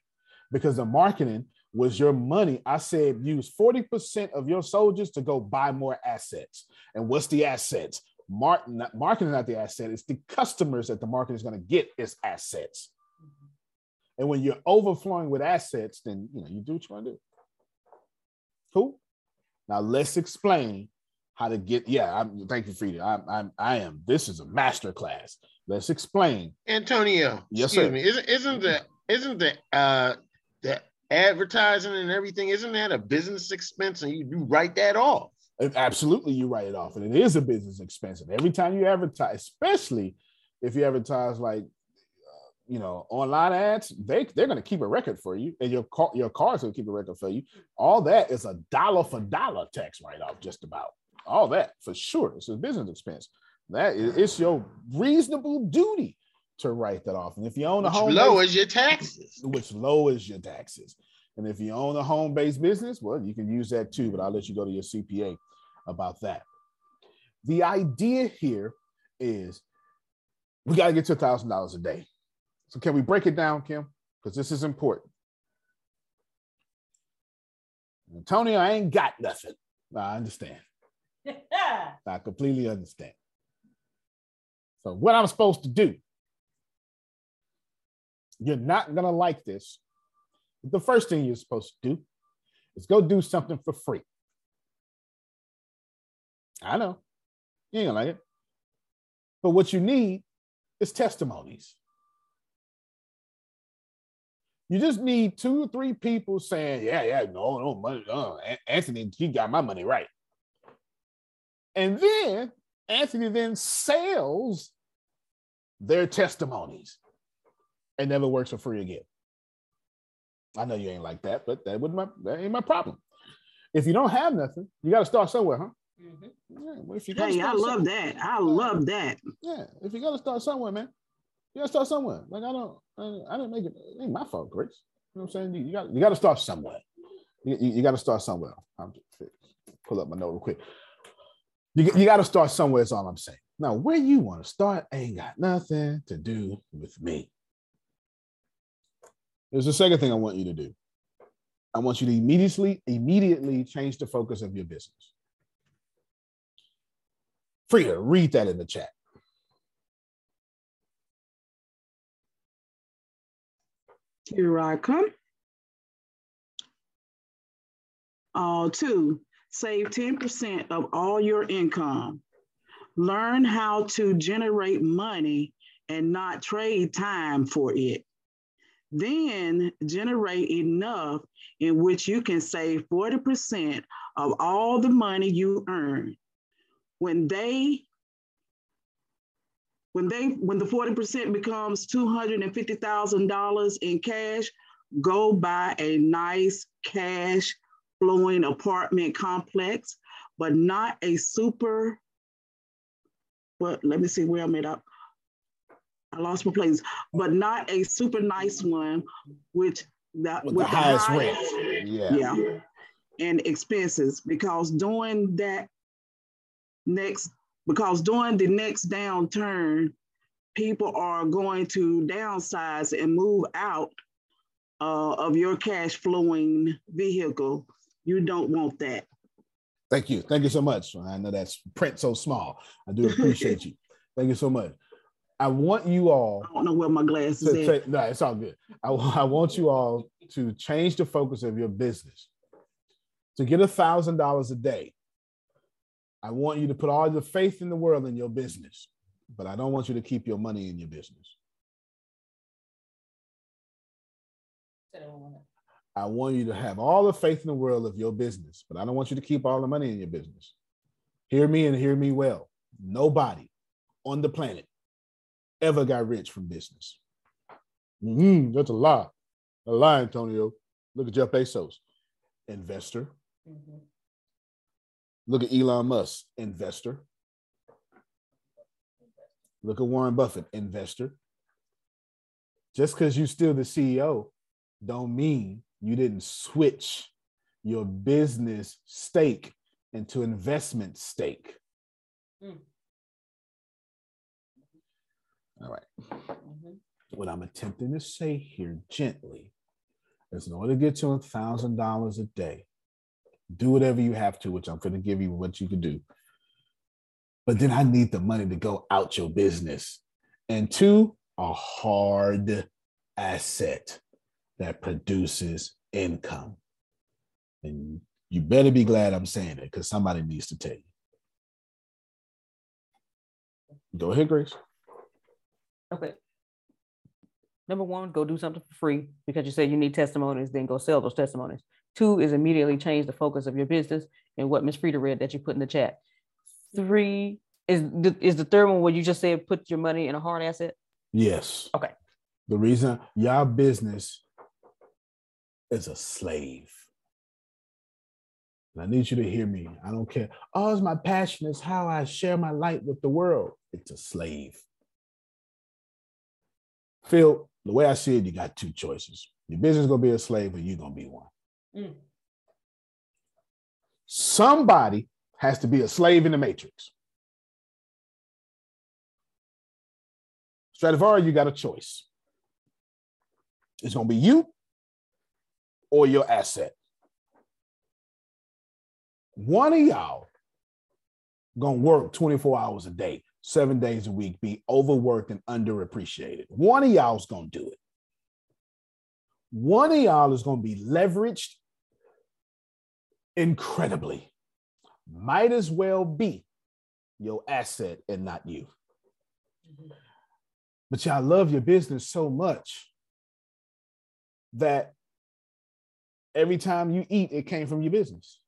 Speaker 2: Because the marketing was your money. I said use 40% of your soldiers to go buy more assets. And what's the assets? Marketing is not the asset, it's the customers that the market is going to get as assets. And when you're overflowing with assets, then you know you do what you want to do. Cool. Now let's explain how to get. Yeah, I'm. Thank you, Frida. I'm. I'm. I am. This is a master class. Let's explain.
Speaker 5: Antonio,
Speaker 2: Yes,
Speaker 5: excuse
Speaker 2: sir.
Speaker 5: me. Isn't isn't the isn't the uh the advertising and everything, isn't that a business expense? And you do write that off.
Speaker 2: Absolutely, you write it off, and it is a business expense. And every time you advertise, especially if you advertise like, uh, you know, online ads, they they're going to keep a record for you, and your car your car's going to keep a record for you. All that is a dollar for dollar tax write off, just about all that for sure. It's a business expense. That is, it's your reasonable duty to write that off. And if you own a
Speaker 5: Which
Speaker 2: home,
Speaker 5: lowers your taxes.
Speaker 2: which lowers your taxes. And if you own a home-based business, well, you can use that too, but I'll let you go to your CPA about that. The idea here is we got to get to a thousand dollars a day. So can we break it down, Kim? Because this is important. Antonio, I ain't got nothing. I understand. I completely understand. So what I'm supposed to do? You're not gonna like this. The first thing you're supposed to do is go do something for free. I know you ain't gonna like it, but what you need is testimonies. You just need two or three people saying, "Yeah, yeah, no, no money. Uh, Anthony, he got my money right." And then Anthony then sells their testimonies and never works for free again. I know you ain't like that, but that would my that ain't my problem. If you don't have nothing, you got to start somewhere, huh? Mm-hmm. Yeah, well, if you
Speaker 9: Hey, I love that. I love that.
Speaker 2: Yeah, if you got to start somewhere, man, you got to start somewhere. Like I don't, I, I didn't make it. It ain't my fault, Grace. You know what I'm saying? You, you got, you got to start somewhere. You, you, got to start somewhere. I'm just pull up my note real quick. You, you got to start somewhere. Is all I'm saying. Now, where you want to start ain't got nothing to do with me. There's the second thing I want you to do. I want you to immediately, immediately change the focus of your business. Frida, read that in the chat.
Speaker 9: Here I come. Uh, two, save 10% of all your income. Learn how to generate money and not trade time for it. Then generate enough in which you can save 40% of all the money you earn. When they when they when the 40% becomes $250,000 in cash, go buy a nice cash flowing apartment complex, but not a super but let me see where I'm at up. I lost my place, but not a super nice one, which that
Speaker 2: With
Speaker 9: with
Speaker 2: the
Speaker 9: the
Speaker 2: highest
Speaker 9: highest-
Speaker 2: rent. Yeah.
Speaker 9: yeah, and expenses because doing that next because during the next downturn, people are going to downsize and move out uh, of your cash flowing vehicle. You don't want that.
Speaker 2: Thank you. Thank you so much. I know that's print so small. I do appreciate you. Thank you so much. I want you all
Speaker 9: I don't know where my glasses
Speaker 2: to
Speaker 9: at.
Speaker 2: take, no, it's all good. I, I want you all to change the focus of your business. To get a thousand dollars a day, I want you to put all the faith in the world in your business, but I don't want you to keep your money in your business. I want you to have all the faith in the world of your business, but I don't want you to keep all the money in your business. Hear me and hear me well. Nobody on the planet ever got rich from business. Mhm, that's a lie. A lie, Antonio. Look at Jeff Bezos, investor. Look at Elon Musk, investor. Look at Warren Buffett, investor. Just because you're still the CEO, don't mean you didn't switch your business stake into investment stake.
Speaker 4: Mm.
Speaker 2: All right. What I'm attempting to say here gently is in order to get to a thousand dollars a day, do whatever you have to, which I'm going to give you what you can do. But then I need the money to go out your business and two, a hard asset that produces income. And you better be glad I'm saying it because somebody needs to tell you. Go ahead, Grace.
Speaker 4: Okay. Number one, go do something for free because you said you need testimonies, then go sell those testimonies. Two is immediately change the focus of your business and what Miss Frida read that you put in the chat. Three is the, is the third one where you just said put your money in a hard asset.
Speaker 2: Yes.
Speaker 4: Okay.
Speaker 2: The reason your business is a slave. And I need you to hear me. I don't care. Oh, it's my passion. It's how I share my light with the world. It's a slave. Phil, the way I see it, you got two choices. Your business is gonna be a slave, or you're gonna be one.
Speaker 4: Mm.
Speaker 2: Somebody has to be a slave in the matrix. Stradivari, you got a choice. It's gonna be you or your asset. One of y'all gonna work 24 hours a day, seven days a week, be overworked and underappreciated. One of y'all is gonna do it. One of y'all is gonna be leveraged incredibly. Might as well be your asset and not you. But y'all love your business so much that every time you eat, it came from your business.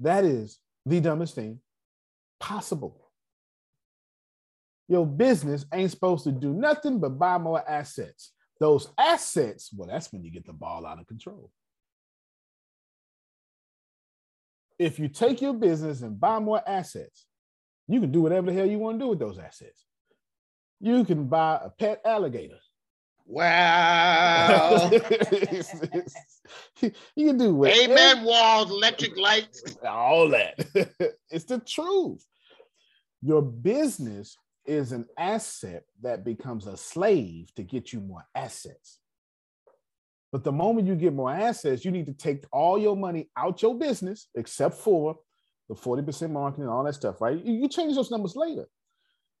Speaker 2: That is the dumbest thing possible. Your business ain't supposed to do nothing but buy more assets. Those assets, well, that's when you get the ball out of control. If you take your business and buy more assets, you can do whatever the hell you want to do with those assets. You can buy a pet alligator.
Speaker 5: Wow.
Speaker 2: you can do whatever.
Speaker 5: Amen walls, electric lights.
Speaker 2: all that. it's the truth. Your business is an asset that becomes a slave to get you more assets. But the moment you get more assets, you need to take all your money out your business, except for the 40% marketing and all that stuff, right? You, change those numbers later.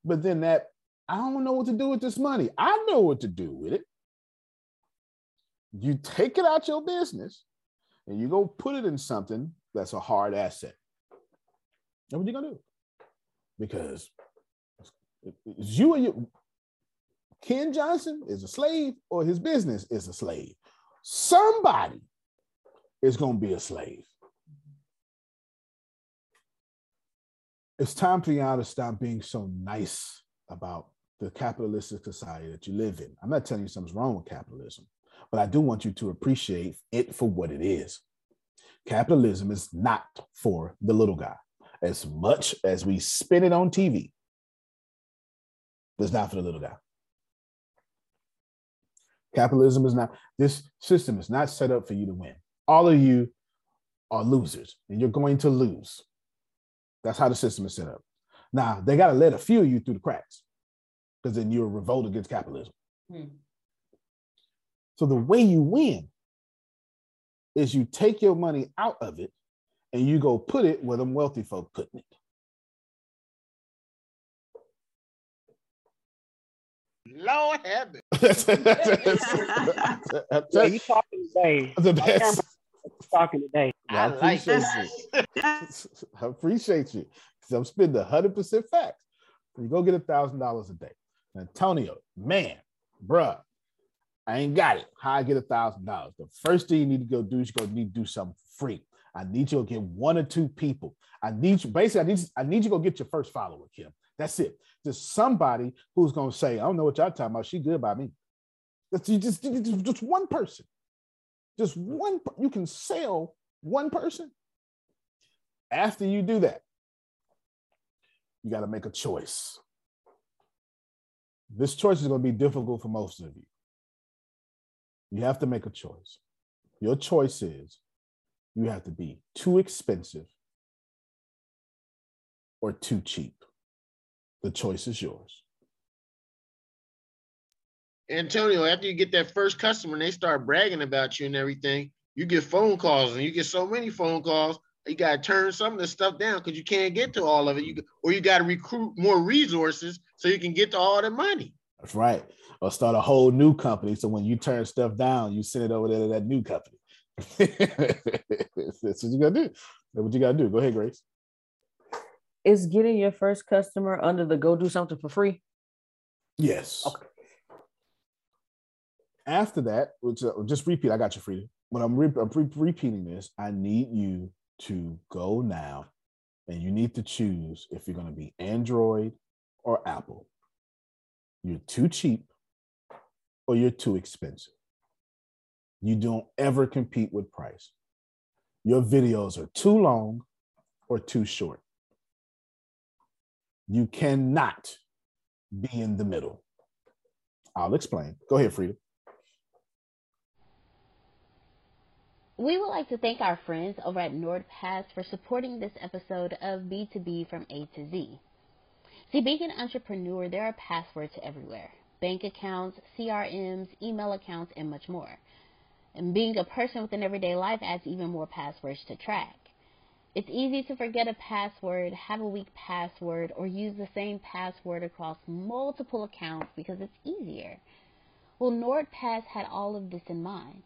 Speaker 2: But then that, I don't know what to do with this money. I know what to do with it. You take it out your business and you go put it in something that's a hard asset. That's what you're gonna do. Because it's you and you, Ken Johnson is a slave or his business is a slave. Somebody is gonna be a slave. It's time for y'all to stop being so nice about the capitalistic society that you live in. I'm not telling you something's wrong with capitalism, but I do want you to appreciate it for what it is. Capitalism is not for the little guy. As much as we spin it on TV, it's not for the little guy. Capitalism is not, this system is not set up for you to win. All of you are losers and you're going to lose. That's how the system is set up. Now, they got to let a few of you through the cracks because then you're revolt against capitalism. Hmm. So the way you win is you take your money out of it and you go put it where them wealthy folk putting it.
Speaker 5: Lord have it.
Speaker 6: yeah, you talking today.
Speaker 2: The best.
Speaker 6: Talking today.
Speaker 2: I, I like appreciate you. I appreciate you. Because I'm spending 100% facts. You go get a thousand dollars a day. Antonio, man, bruh, I ain't got it. How I get a thousand dollars? The first thing you need to go do is you go need to do something free. I need you to get one or two people. I need you basically. I need I need you to go get your first follower, Kim. That's it. Just somebody who's gonna say, I don't know what y'all talking about. She good by me. That's just, just just one person. Just one. You can sell one person. After you do that, you got to make a choice. This choice is going to be difficult for most of you. You have to make a choice. Your choice is you have to be too expensive or too cheap. The choice is yours.
Speaker 5: Antonio, after you get that first customer and they start bragging about you and everything, you get phone calls and you get so many phone calls, you got to turn some of the stuff down because you can't get to all of it. You or you got to recruit more resources so you can get to all the money.
Speaker 2: That's right. Or start a whole new company. So when you turn stuff down, you send it over there to that new company. That's what you gotta do. That's what you gotta do. Go ahead, Grace.
Speaker 4: Is getting your first customer under the go do something for free?
Speaker 2: Yes. Okay. After that, which uh, just repeat, I got you, Frida. When I'm, re- I'm re- repeating this, I need you to go now and you need to choose if you're going to be Android or Apple. You're too cheap or you're too expensive. You don't ever compete with price. Your videos are too long or too short. You cannot be in the middle. I'll explain. Go ahead, Frida.
Speaker 10: We would like to thank our friends over at NordPass for supporting this episode of B2B from A to Z. See, being an entrepreneur, there are passwords everywhere bank accounts, CRMs, email accounts, and much more. And being a person with an everyday life adds even more passwords to track. It's easy to forget a password, have a weak password, or use the same password across multiple accounts because it's easier. Well, NordPass had all of this in mind.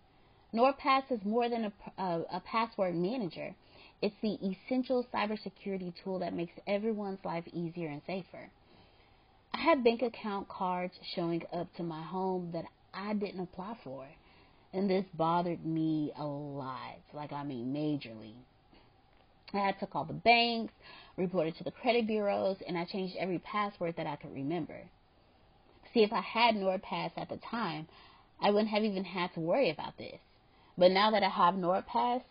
Speaker 10: NordPass is more than a, a, a password manager. It's the essential cybersecurity tool that makes everyone's life easier and safer. I had bank account cards showing up to my home that I didn't apply for. And this bothered me a lot. Like, I mean, majorly. I had to call the banks, reported to the credit bureaus, and I changed every password that I could remember. See, if I had NordPass at the time, I wouldn't have even had to worry about this. But now that I have NordPass,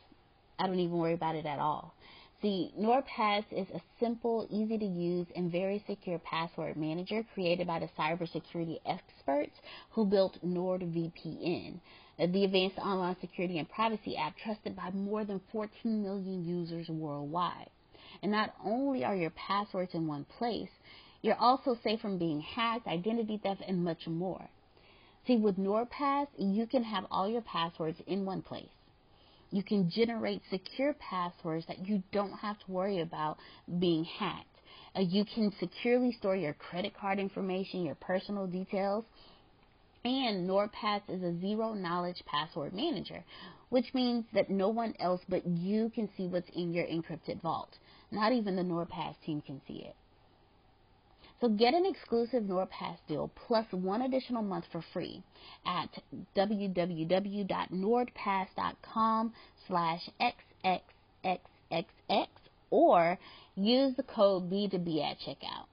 Speaker 10: I don't even worry about it at all. See, NordPass is a simple, easy to use, and very secure password manager created by the cybersecurity experts who built NordVPN, the advanced online security and privacy app trusted by more than 14 million users worldwide. And not only are your passwords in one place, you're also safe from being hacked, identity theft, and much more. See, with NordPass, you can have all your passwords in one place. You can generate secure passwords that you don't have to worry about being hacked. Uh, you can securely store your credit card information, your personal details, and NordPass is a zero knowledge password manager, which means that no one else but you can see what's in your encrypted vault. Not even the NordPass team can see it. So get an exclusive NordPass deal plus one additional month for free at www.nordpass.com slash xxxxx or use the code B2B at checkout.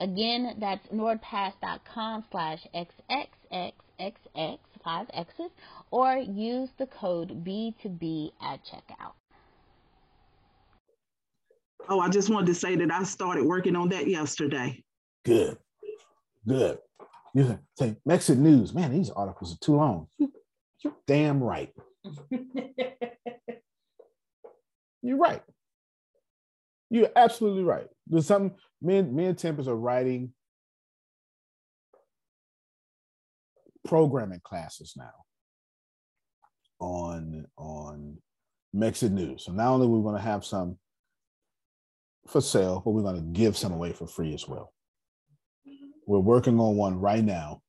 Speaker 10: Again, that's nordpass.com slash xxxxx, five X's, or use the code B2B at checkout.
Speaker 9: Oh, I just wanted to say that I started working on that yesterday.
Speaker 2: Good. Good. You say Mexit news, man. These articles are too long. You, you're damn right. You're right. You're absolutely right. There's something. Me and me and Tempest are writing programming classes now on on Mexit news. So not only we're going to have some for sale, but we're going to give some away for free as well. We're working on one right now.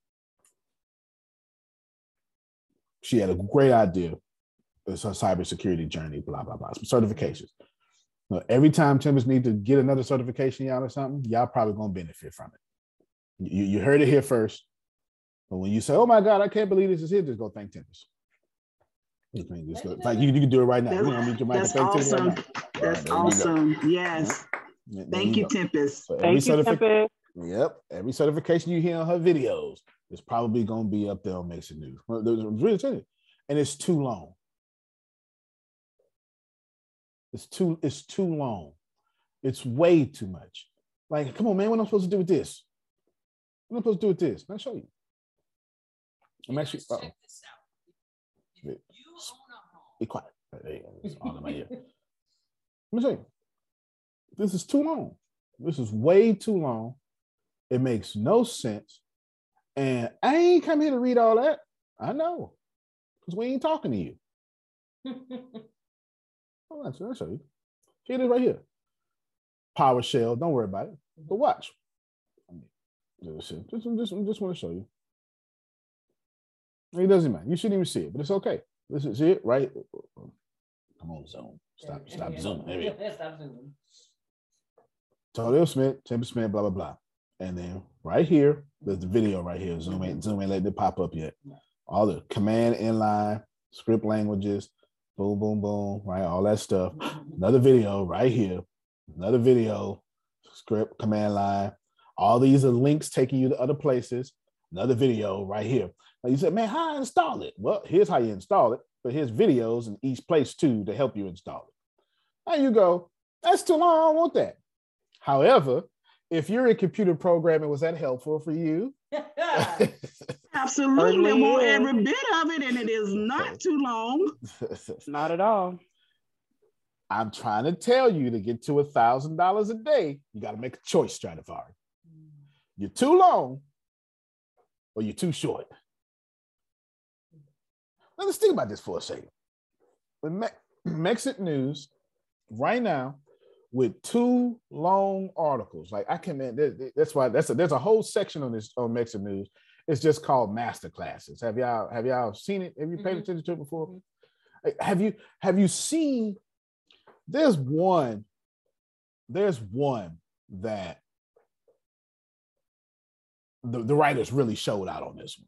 Speaker 2: She had a great idea. It's a cybersecurity journey, blah, blah, blah. Some certifications. Now, every time Timbers need to get another certification, y'all or something, y'all probably gonna benefit from it. You, you heard it here first. But when you say, "Oh my God, I can't believe this is here," just go thank Timbers. Just, just go, like you, you can do it right now.
Speaker 9: That's,
Speaker 2: You know, meet your
Speaker 9: that's
Speaker 2: thank Timbers right
Speaker 9: awesome.
Speaker 2: now.
Speaker 9: That's
Speaker 2: There you go.
Speaker 9: awesome. Yes.
Speaker 2: There
Speaker 9: Thank you,
Speaker 2: go.
Speaker 9: Tempest.
Speaker 2: So
Speaker 6: Thank you,
Speaker 2: certifi-
Speaker 6: Tempest.
Speaker 2: Yep. Every certification you hear on her videos is probably going to be up there on Mason News. Well, there's- I'm really. And it's too long. It's too, it's too long. It's way too much. Like, come on, man, what am I supposed to do with this? What am I supposed to do with this? I'll show you. I'm actually, uh-oh. Wait. Be quiet. There you go. It's all in my ear. Let me show you. This is too long. This is way too long. It makes no sense. And I ain't come here to read all that. I know. Because we ain't talking to you. Hold on, I'll show you. Here it is right here. PowerShell. Don't worry about it. Mm-hmm. But watch. Just, just, just, just want to show you. It doesn't matter. You shouldn't even see it, but it's okay. This is it, right? Come on, Zoom. Stop, stop zooming. There we go.
Speaker 4: Stop zooming.
Speaker 2: Todale Smith, Timber Smith, blah, blah, blah. And then right here, there's the video right here. Zoom ain't Zoom ain't letting it pop up yet. All the command inline, script languages, boom, boom, boom, right? All that stuff. Mm-hmm. Another video right here. Another video, script, command line. All these are links taking you to other places. Another video right here. Now you said, man, how I install it? Well, here's how you install it, but here's videos in each place too to help you install it. There you go. That's too long. I don't want that. However, if you're in computer programming, was that helpful for you?
Speaker 9: Absolutely. I
Speaker 6: Certainly
Speaker 9: want
Speaker 6: is.
Speaker 9: every bit of it, and it is not too long.
Speaker 6: Not at all.
Speaker 2: I'm trying to tell you to get to a thousand dollars a day, you got to make a choice, Stradivari. You're too long or you're too short. Now, let's think about this for a second. With Me- Mexit news right now, with two long articles, like I can, man, there- there- that's why that's a, there's a whole section on this on Mexit news. It's just called master classes. Have y'all have y'all seen it? Have you paid
Speaker 4: Mhm.
Speaker 2: attention to it before? Like, Have you have you seen? There's one. There's one that the, the writers really showed out on this one.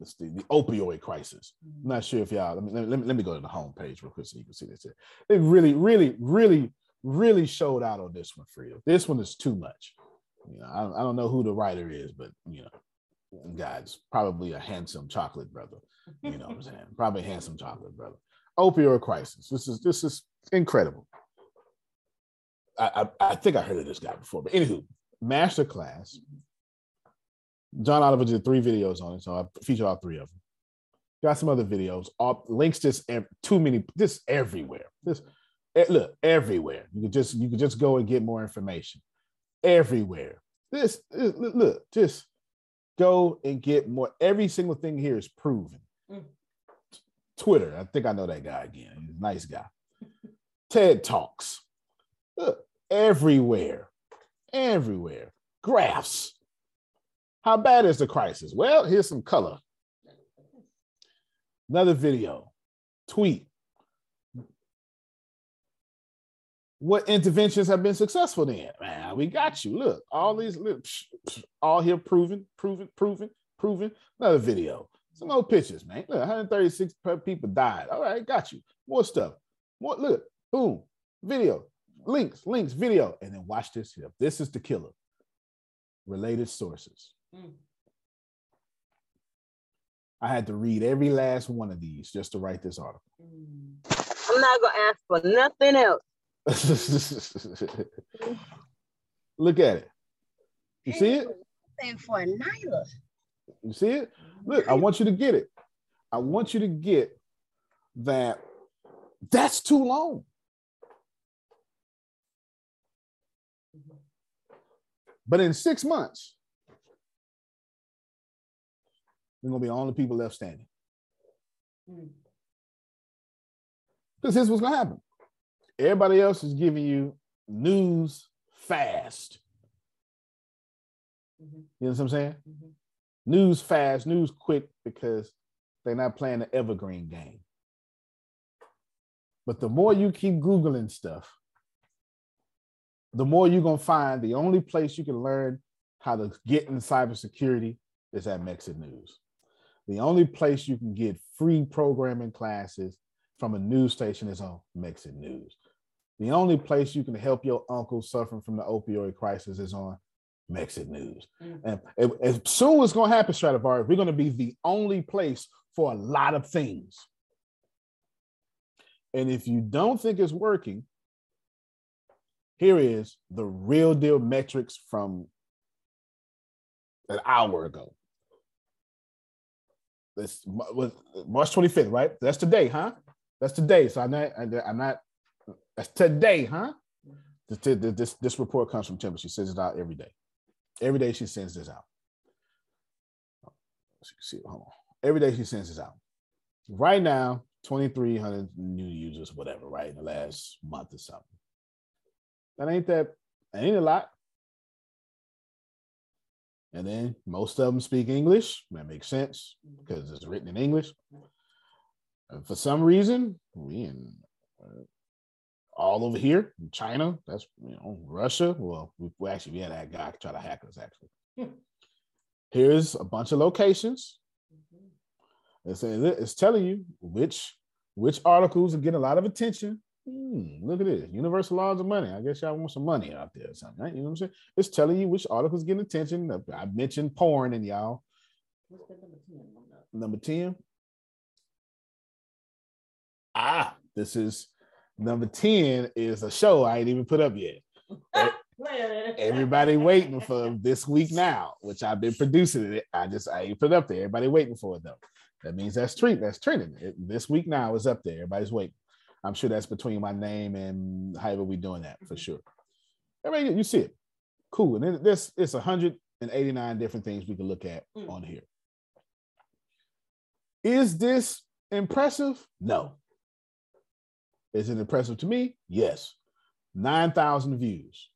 Speaker 2: It's the, the opioid crisis. I'm not sure if y'all, let me, let me, let me go to the homepage real quick so you can see this. Here. They really, really, really, really showed out on this one for you. This one is too much. You know, I, don't- I don't know who the writer is, but you know, God's probably a handsome chocolate brother. You know what I'm saying? Probably handsome chocolate brother. Opioid crisis. This is this is incredible. I, I, I think I heard of this guy before, but anywho, masterclass. John Oliver did three videos on it, so I featured all three of them. Got some other videos. All links just ev- too many, just everywhere. Just eh, look everywhere. You could just you could just go and get more information everywhere. This, this look, just go and get more. Every single thing here is proven.
Speaker 4: Mm.
Speaker 2: Twitter, I think I know that guy again. He's a nice guy. TED Talks. Look, everywhere. Everywhere. Graphs. How bad is the crisis? Well, here's some color. Another video. Tweet. What interventions have been successful then? Man, we got you. Look, all these, look, all here proven, proven, proven, proven. Another video. Some old pictures, man. Look, 136 people died. All right, got you. More stuff. More, look, boom, video, links, links, video. And then watch this here. This is the killer. Related sources.
Speaker 4: Mm.
Speaker 2: I had to read every last one of these just to write this article.
Speaker 11: I'm not gonna ask for nothing else.
Speaker 2: Look at it. You see it?
Speaker 11: For a Nyla.
Speaker 2: You see it? Look, I want you to get it. I want you to get that that's too long. But in six months, we're gonna be the only people left standing. Mm. Because here's what's gonna happen. Everybody else is giving you news fast. Mm-hmm. You know what I'm saying? Mm-hmm. News fast, news quick, because they're not playing the evergreen game. But the more you keep Googling stuff, the more you're gonna find the only place you can learn how to get in cybersecurity is at Mexit News. The only place you can get free programming classes from a news station is on Mexit News. The only place you can help your uncle suffering from the opioid crisis is on Mexit News. Mm. And as- as soon as it's going to happen, Stradivari, we're going to be the only place for a lot of things. And if you don't think it's working, here is the real deal metrics from an hour ago. This was March 25th, right? That's today, huh? That's today. So I'm not, I'm not, that's today, huh? This, this, report comes from Timber. She sends it out every day. Every day she sends this out. See, hold on. Every day she sends this out. Right now, 2,300 new users, whatever, right? In the last month or something. That ain't that, that ain't a lot. And then most of them speak English. That makes sense because it's written in English. And for some reason, we in uh, all over here in China. That's you know Russia. Well, we, we actually we had that guy try to hack us. Actually, here's a bunch of locations. It's, it's telling you which which articles are getting a lot of attention. Hmm, look at this. Universal laws of money. I guess y'all want some money out there or something, right? You know what I'm saying? It's telling you which articles getting attention. I mentioned porn and y'all. Number 10. Ah, this is number 10 is a show I ain't even put up yet. Everybody waiting for this week now, which I've been producing it. I just I ain't put it up there. Everybody waiting for it though. That means that's treat that's trending. It, this week now is up there. Everybody's waiting. I'm sure that's between my name and however we doing that for mm-hmm. sure. Everybody, you see it. Cool. And then this it's 189 different things we can look at mm. on here. Is this impressive? No. Is it impressive to me? Yes. 9,000 views.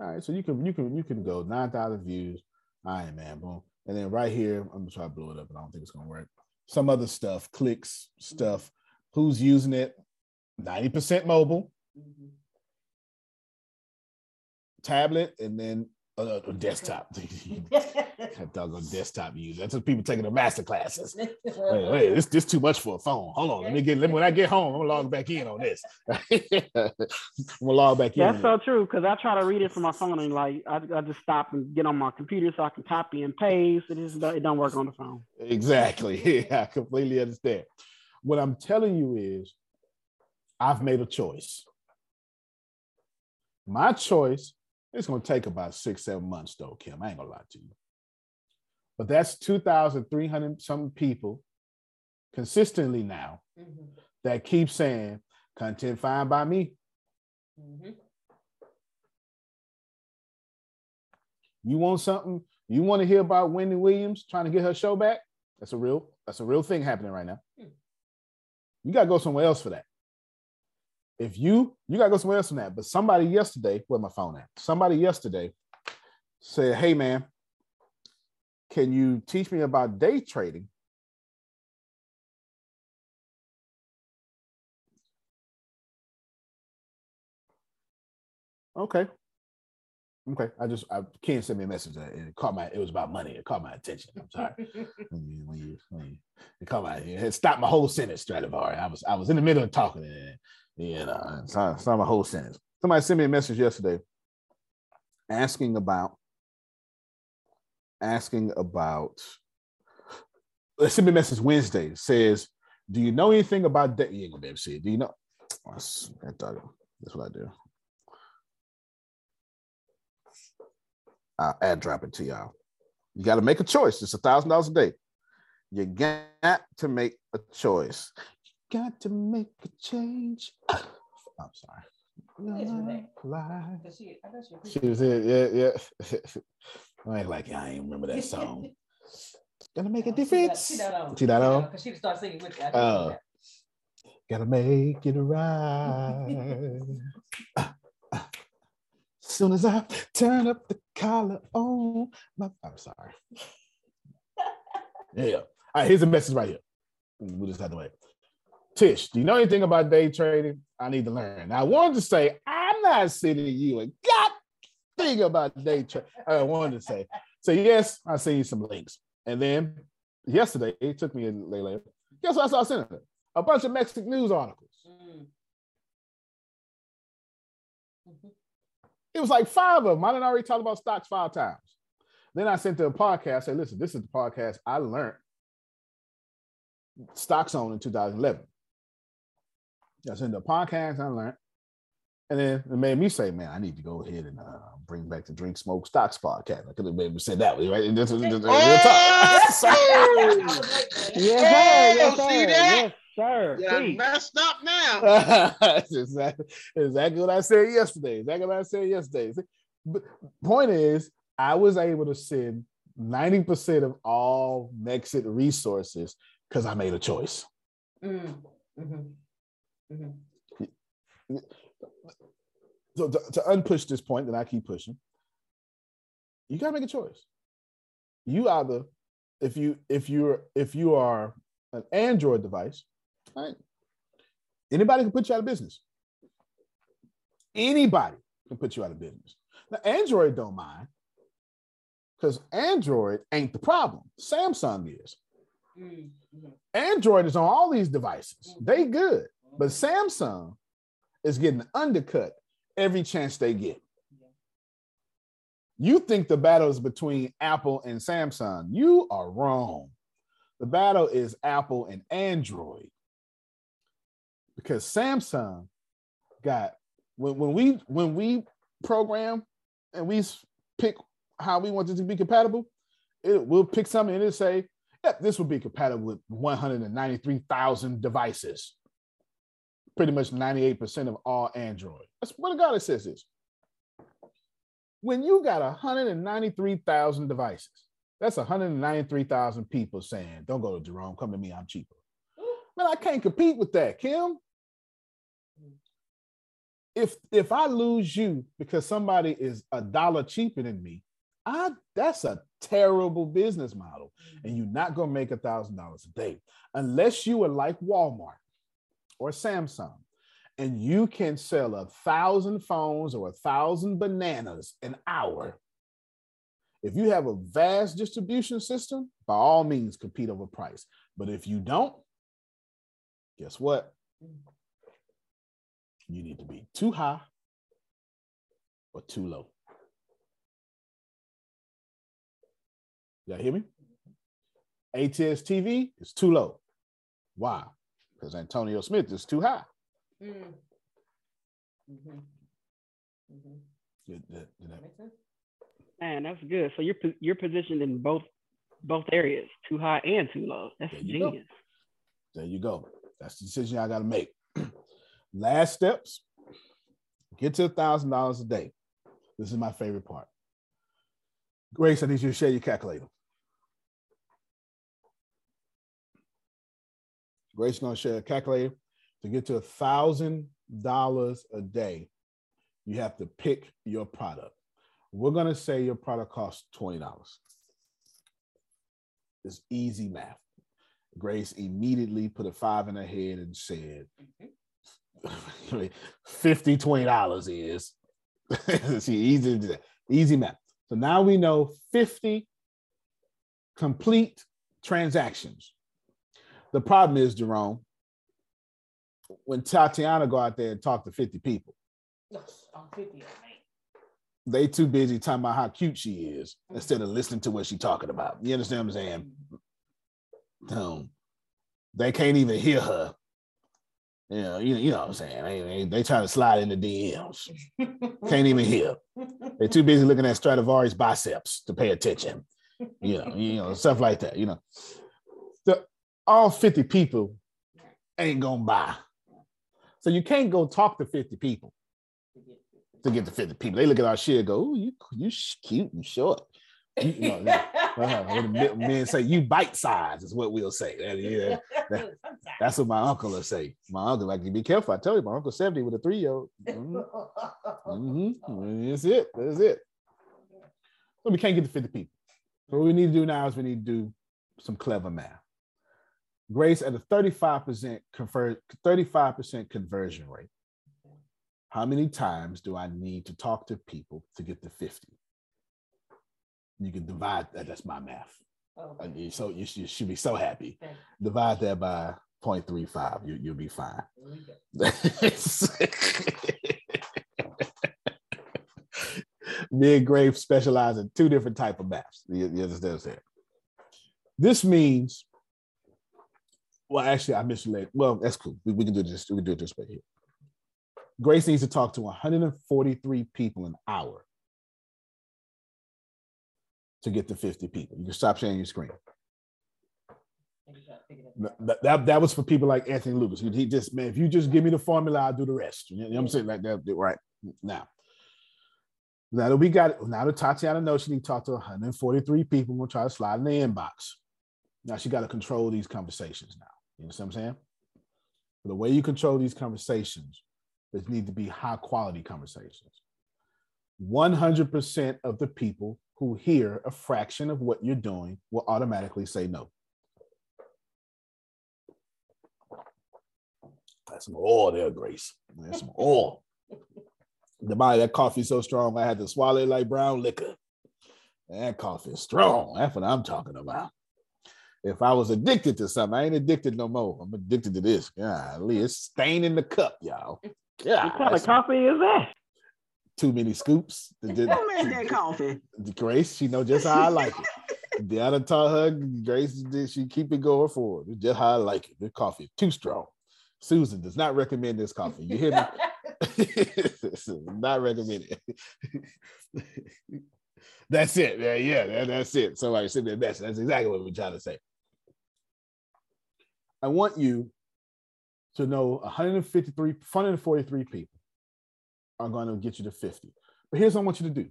Speaker 2: All right, so you can you can you can go 9,000 views. All right, man, boom. And then right here, I'm gonna try to blow it up, but I don't think it's gonna work. Some other stuff, clicks, stuff. Who's using it? 90% mobile, mm-hmm. tablet, and then uh, a desktop. that doggone desktop user. That's what people taking the master classes. Wait, wait, this this too much for a phone. Hold on, let me get. Let me, when I get home, I'm gonna log back in on this. I'm gonna log back in.
Speaker 6: That's so true because I try to read it from my phone and like I, I just stop and get on my computer so I can copy and paste. It just it don't work on the phone.
Speaker 2: Exactly. Yeah, I completely understand. What I'm telling you is, I've made a choice. My choice is going to take about six, seven months, though, Kim. I ain't going to lie to you. But that's 2,300 some people consistently now mm-hmm. that keep saying content fine by me. Mm-hmm. You want something? You want to hear about Wendy Williams trying to get her show back? That's a real, that's a real thing happening right now. Hmm. You gotta go somewhere else for that. If you you gotta go somewhere else for that. But somebody yesterday, where my phone at? Somebody yesterday said, "Hey man, can you teach me about day trading?" Okay. Okay. I just I can't send me a message and it caught my it was about money. It caught my attention. I'm sorry. when you, when you, when you, it caught my it stopped my whole sentence, Stradivari. I was I was in the middle of talking and you know, stopped, stopped my whole sentence. Somebody sent me a message yesterday asking about asking about they sent me a message Wednesday says, Do you know anything about that? You ain't gonna be able to see it. Do you know? That's, that's what I do. I'll add drop it to y'all. You got to make a choice. It's a thousand dollars a day. You got to make a choice. Got to make a change. I'm sorry. She was here. Yeah, yeah. I ain't like I ain't remember that song. Gonna make a difference.
Speaker 4: She that
Speaker 2: that on?
Speaker 4: Because she start singing with you.
Speaker 2: Oh. Gotta make it right. Soon as I turn up the collar on my I'm sorry. Yeah. All right, here's a message right here. We just have to wait. Tish, do you know anything about day trading? I need to learn. Now, I wanted to say, I'm not sitting you and God thing about day trading. I wanted to say. So, yes, I sent you some links. And then yesterday, it took me a little later. Guess what I saw sending? A bunch of Mexit news articles.
Speaker 4: Mm.
Speaker 2: It was like five of them. I done already talked about stocks five times. Then I sent her a podcast. Said, listen, this is the podcast I learned stocks on in 2011. I sent a podcast I learned. And then it made me say, man, I need to go ahead and uh, bring back the Drink Smoke Stocks podcast. I could have maybe said that way, right? And this is- this is- real talk.
Speaker 6: Yes, sir. Yes, sir.
Speaker 5: see that?
Speaker 6: Yes, sir.
Speaker 5: Yeah, messed up now.
Speaker 2: That's exactly, exactly what I said yesterday. Exactly what I said yesterday. But point is, I was able to send 90% of all Mexit resources because I made a choice.
Speaker 4: Mm. Mhm. Mhm.
Speaker 2: So to, to unpush this point that I keep pushing, you gotta make a choice. You either, if you if you're if you are an Android device, right? Anybody can put you out of business. Anybody can put you out of business. Now, Android don't mind because Android ain't the problem. Samsung is.
Speaker 4: Mm. Mhm.
Speaker 2: Android is on all these devices. They good, but Samsung is getting undercut every chance they get. You think the battle is between Apple and Samsung. You are wrong. The battle is Apple and Android. Because Samsung got when, when we when we program and we pick how we want it to be compatible, it we'll pick something and it'll say, yep, this will be compatible with 193,000 devices. Pretty much 98% of all Android. That's what God it says is. When you got 193,000 devices, that's 193,000 people saying, don't go to Jerome, come to me, I'm cheaper. Man, I can't compete with that, Kim. If if I lose you because somebody is a dollar cheaper than me, I that's a terrible business model. And you're not gonna make a thousand dollars a day unless you are like Walmart or Samsung, and you can sell a thousand phones or a thousand bananas an hour. If you have a vast distribution system, by all means compete over price. But if you don't, guess what? You need to be too high or too low. Y'all hear me? ATS TV is too low. Why? Because Antonio Smith is too high.
Speaker 4: Mm. Mhm. Mhm.
Speaker 2: Did- did- did that-
Speaker 4: Make sense?
Speaker 6: Man, that's good. So you're you're positioned in both both areas, too high and too low. That's
Speaker 2: There you go.
Speaker 6: genius.
Speaker 2: There you go. That's the decision I got to make. Last steps get to a thousand dollars a day. This is my favorite part. Grace, I need you to share your calculator. Grace to share a calculator. To get to a thousand dollars a day, you have to pick your product. We're going to say your product costs $20. It's easy math. Grace immediately put a five in her head and said, 50 $20 is. See, easy, easy math. So now we know 50 complete transactions. The problem is, Jerome, when Tatiana go out there and talk to 50 people,
Speaker 4: I'm 50,
Speaker 2: they too busy talking about how cute she is instead of listening to what she's talking about. You understand what I'm saying? Um, they can't even hear her. You know, you, you know what I'm saying? They, they, they try to slide in the DMs. Can't even hear. They're too busy looking at Stradivarius biceps to pay attention. You know, you know, stuff like that. You know, all 50 people ain't gonna buy. So you can't go talk to 50 people to get to 50 people. They look at our shit and go, "Oh, you you cute and short." You, you know. Uh, men- say you bite size is what we'll say. That- yeah, that- that's what my uncle will say. My uncle like, be careful. I tell you, my uncle 70 with a three year old. Mm-hmm. That's it. That's it. So we can't get to 50 people. So what we need to do now is we need to do some clever math. Grace at a 35% convert 35% conversion rate. How many times do I need to talk to people to get to 50? You can divide that. That's my math. You- So you should, you should be so happy. Divide that by 0.35. You, you'll be fine. Me and Grace specialize in two different type of maps. You, you understand what I'm saying? This means, well, actually, I misled. Well, that's cool. We, we can do this. We can do it this way here. Grace needs to talk to 143 people an hour to get to 50 people. You can stop sharing your screen. That, that, that was for people like Anthony Lucas. He, just, man, if you just give me the formula, I'll do the rest. You know what I'm saying? Like that, right now. Now that we got it, now that Tatiana knows she need to talk to 143 people, we'll try to slide in the inbox. Now she got to control these conversations now. You know what I'm saying? The way you control these conversations, it need to be high quality conversations. 100% of the people who hear a fraction of what you're doing will automatically say no. That's some oil there, Grace. That's some oil. The body that coffee so strong, I had to swallow it like brown liquor. That coffee is strong. That's what I'm talking about. If I was addicted to something, I ain't addicted no more. I'm addicted to this. Golly, it's staining the cup, y'all. Yeah,
Speaker 6: What kind of coffee is that?
Speaker 2: too many scoops. The- the-
Speaker 9: Who made that coffee?
Speaker 2: Grace, she know just how I like it. Deanna taught her, Grace, did she keep it going for her. Just how I like it. The coffee is too strong. Susan does not recommend this coffee. You hear me? not recommend it. that's it. Yeah, yeah, that- that's it. Somebody said that best. That's exactly what we're trying to say. I want you to know 153, 143 people are going to get you to 50. But here's what I want you to do.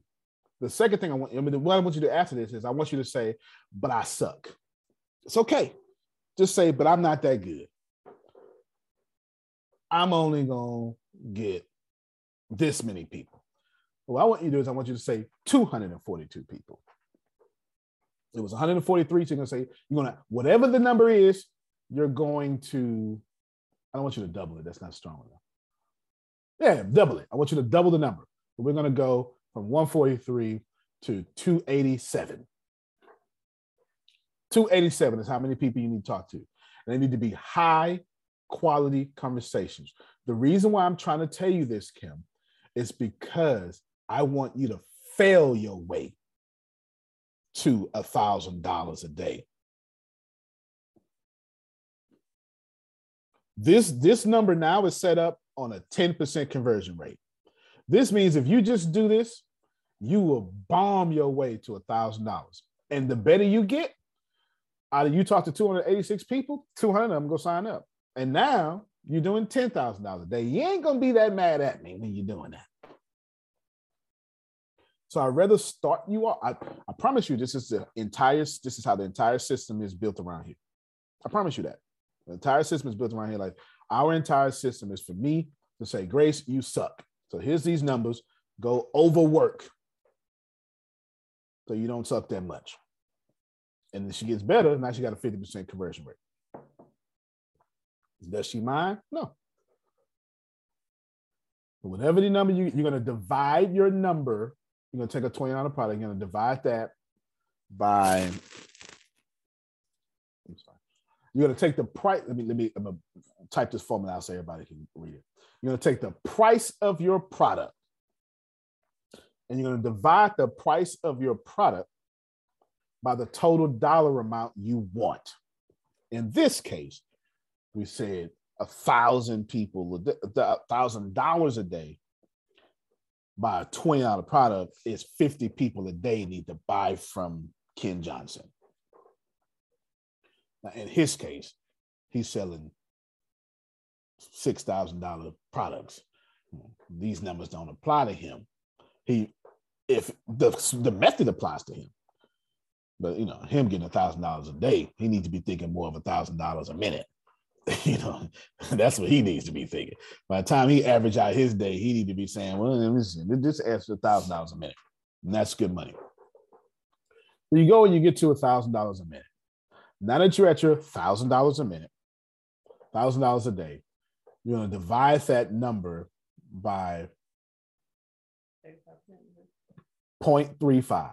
Speaker 2: The second thing I want, I mean, what I want you to do after this is I want you to say, but I suck. It's okay. Just say, but I'm not that good. I'm only going to get this many people. What I want you to do is I want you to say 242 people. It was 143. So you're going to say, you're going to, whatever the number is, you're going to, I don't want you to double it. That's not strong enough. Yeah, double it. I want you to double the number. We're going to go from 143 to 287. 287 is how many people you need to talk to. And they need to be high quality conversations. The reason why I'm trying to tell you this, Kim, is because I want you to fail your way to a thousand dollars a day. This this number now is set up on a 10% conversion rate. This means if you just do this, you will bomb your way to a thousand dollars. And the better you get, out of you talk to 286 people, 200 of them go sign up. And now you're doing $10,000 a day. You ain't gonna be that mad at me when you're doing that. So I'd rather start you off. I, I promise you, this is the entire, this is how the entire system is built around here. I promise you that. The entire system is built around here. Like our entire system is for me to say, Grace, you suck. So here's these numbers. Go overwork. So you don't suck that much. And then she gets better. Now she got a 50% conversion rate. Does she mind? No. But whatever the number you, you're going to divide your number, you're going to take a $20 product, you're going to divide that by. You're going to take the price. Let me, let me, I'm type this formula out so everybody can read it. You're going to take the price of your product and you're going to divide the price of your product by the total dollar amount you want. In this case, we said a thousand people, a thousand dollars a day by a $20 product is 50 people a day need to buy from Ken Johnson. Now, in his case, he's selling six thousand dollar products. These numbers don't apply to him. He, if the the method applies to him, but you know, him getting a thousand dollars a day, he needs to be thinking more of a thousand dollars a minute. you know, that's what he needs to be thinking. By the time he average out his day, he need to be saying, "Well, listen, just a thousand dollars a minute, and that's good money." So you go and you get to a thousand dollars a minute. Now that you're at your thousand dollars a minute, thousand dollars a day, you're going to divide that number by 0.35.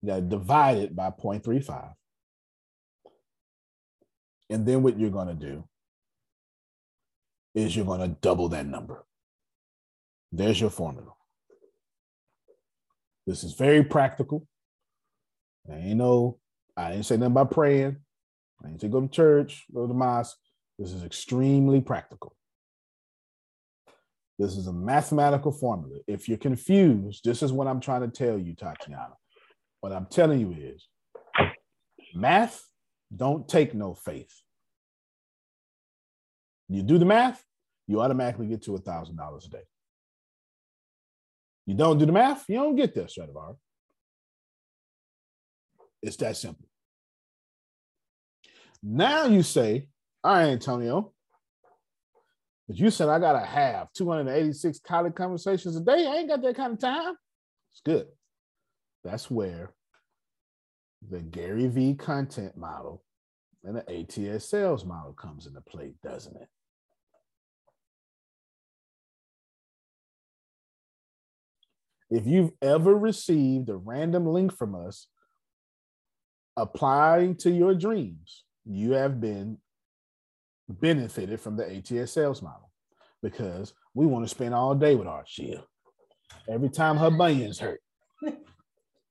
Speaker 2: You got to divide it by 0.35. And then what you're going to do is you're going to double that number. There's your formula. This is very practical. I ain't no, I didn't say nothing about praying. I didn't say go to church, go to the mosque. This is extremely practical. This is a mathematical formula. If you're confused, this is what I'm trying to tell you, Tatiana. What I'm telling you is math don't take no faith. You do the math, you automatically get to a thousand dollars a day. You don't do the math, you don't get there, Stradivar. It's that simple. Now you say, all right, Antonio, but you said I gotta have 286 college conversations a day. I ain't got that kind of time. It's good. That's where the Gary Vee content model and the ATS sales model comes into play, doesn't it? If you've ever received a random link from us applying to your dreams, you have been benefited from the ATS sales model because we want to spend all day with our Shia. Every time her bunions hurt,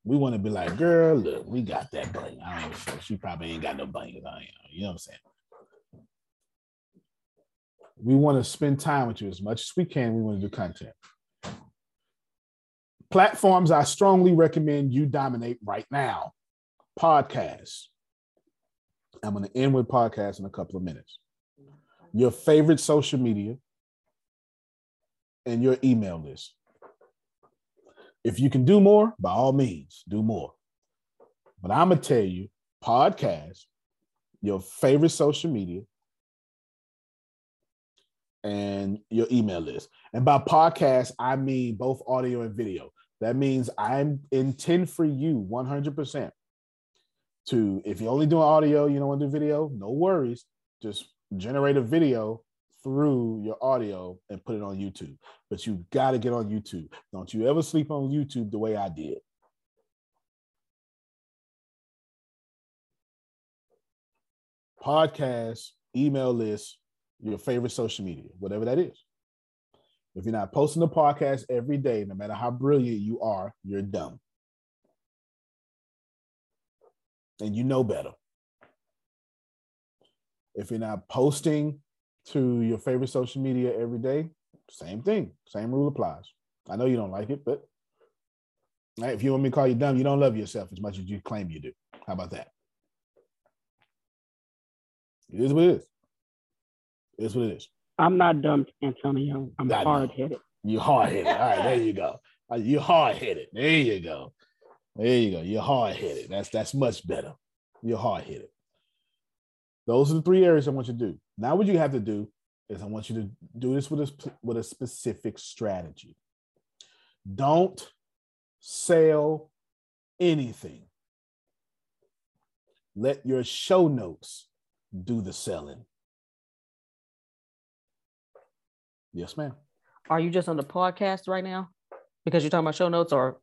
Speaker 2: we want to be like, girl, look, we got that bunion. I don't know. She probably ain't got no bunions on you. You know what I'm saying? We want to spend time with you as much as we can. We want to do content. Platforms I strongly recommend you dominate right now. Podcasts. I'm going to end with podcasts in a couple of minutes. Your favorite social media and your email list. If you can do more, by all means, do more. But I'm going to tell you podcast, your favorite social media, and your email list. And by podcast, I mean both audio and video. That means I'm intend for you 100% to, if you're only doing audio, you don't want to do video, no worries. Just generate a video through your audio and put it on YouTube. But you got to get on YouTube. Don't you ever sleep on YouTube the way I did. Podcast, email list, your favorite social media, whatever that is. If you're not posting a podcast every day, no matter how brilliant you are, you're dumb. And you know better. If you're not posting to your favorite social media every day, same thing, same rule applies. I know you don't like it, but right, if you want me to call you dumb, you don't love yourself as much as you claim you do. How about that? It is what it is. It is what it is.
Speaker 6: I'm not dumb, Antonio. I'm hard headed.
Speaker 2: You're hard headed. All right, there you go. Uh, You're hard headed. There you go. There you go. You're hard headed. That's that's much better. You're hard headed. Those are the three areas I want you to do. Now, what you have to do is I want you to do this with a with a specific strategy. Don't sell anything. Let your show notes do the selling. Yes, ma'am.
Speaker 4: Are you just on the podcast right now? Because you're talking about show notes or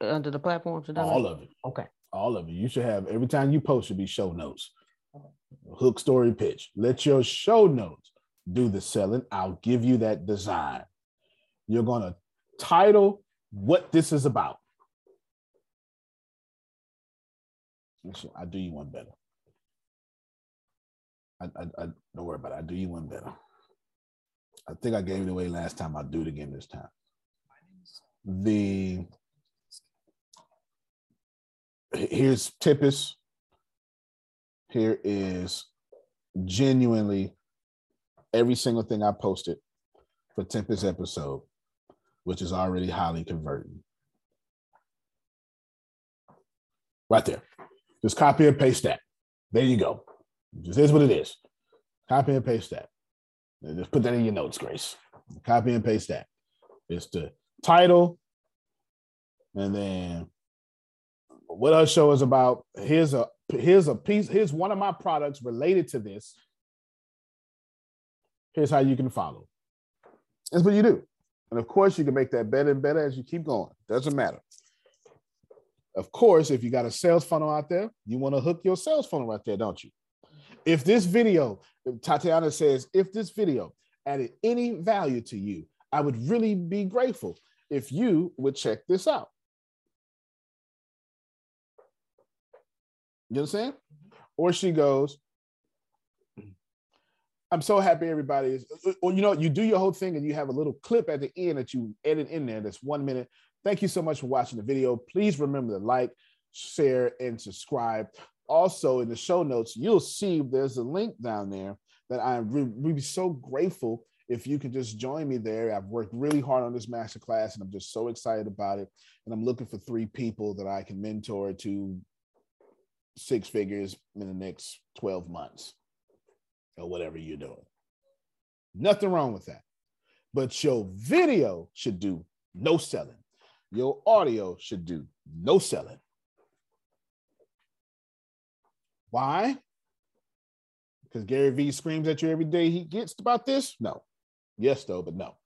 Speaker 4: Uh, under the platforms?
Speaker 2: All of it.
Speaker 4: Okay.
Speaker 2: All of it. You should have every time you post should be show notes. Hook story pitch. Let your show notes do the selling. I'll give you that design. You're gonna title what this is about. Actually, I do you one better. I, I, I don't worry about it. I do you one better. I think I gave it away last time. I'll do it again this time. The here's Tippis. Here is genuinely every single thing I posted for Tempest episode, which is already highly converting. Right there. Just copy and paste that. There you go. Just is what it is. Copy and paste that. And just put that in your notes, Grace. Copy and paste that. It's the title. And then what our show is about. Here's a uh, here's a piece, here's one of my products related to this. Here's how you can follow. That's what you do. And of course, you can make that better and better as you keep going. Doesn't matter. Of course, if you got a sales funnel out there, you want to hook your sales funnel right there, don't you? If this video, Tatiana says, if this video added any value to you, I would really be grateful if you would check this out. You understand? Or she goes, I'm so happy everybody is. Uh, uh, or you know, you do your whole thing and you have a little clip at the end that you edit in there that's one minute. Thank you so much for watching the video. Please remember to like, share, and subscribe. Also, in the show notes, you'll see there's a link down there that I'm really, so grateful if you can just join me there. I've worked really hard on this masterclass and I'm just so excited about it. And I'm looking for three people that I can mentor to six figures in the next 12 months or whatever you're doing. Nothing wrong with that. But your video should do no selling. Your audio should do no selling. Why? Because Gary Vee screams at you every day he gets about this? No. Yes, though, but no.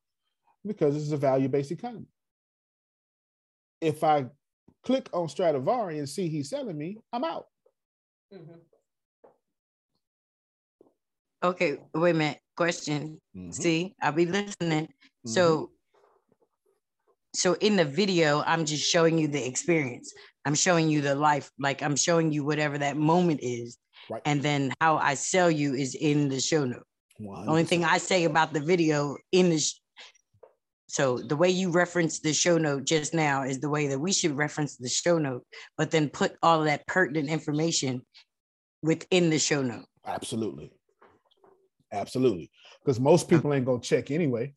Speaker 2: Because this is a value based economy. If I click on Stradivari and see he's selling me, I'm out.
Speaker 12: Mm-hmm. Okay, wait a minute. Question.
Speaker 2: Mm-hmm.
Speaker 12: See, I'll be listening. So, so in the video, I'm just showing you the experience. I'm showing you the life, like I'm showing you whatever that moment is,
Speaker 2: Right.
Speaker 12: and then how I sell you is in the show note. The only thing I say about the video in the sh- so the way you reference the show note just now is the way that we should reference the show note, but then put all of that pertinent information within the show note.
Speaker 2: Absolutely. Absolutely. Because most people ain't to check anyway.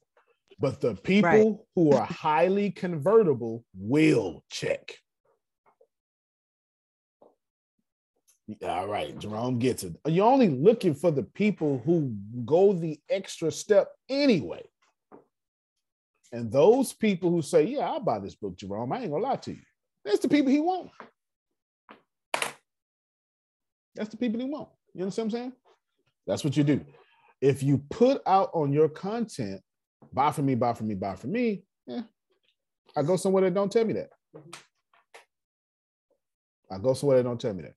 Speaker 2: But the people
Speaker 12: Right.
Speaker 2: who are highly convertible will check. All right, Jerome gets it. You're only looking for the people who go the extra step anyway. And those people who say, Yeah, I'll buy this book, Jerome, I ain't gonna lie to you. That's the people he wants. That's the people he wants. You understand what I'm saying? That's what you do. If you put out on your content, buy for me, buy for me, buy for me, yeah, I go somewhere that don't tell me that. I go somewhere that don't tell me that.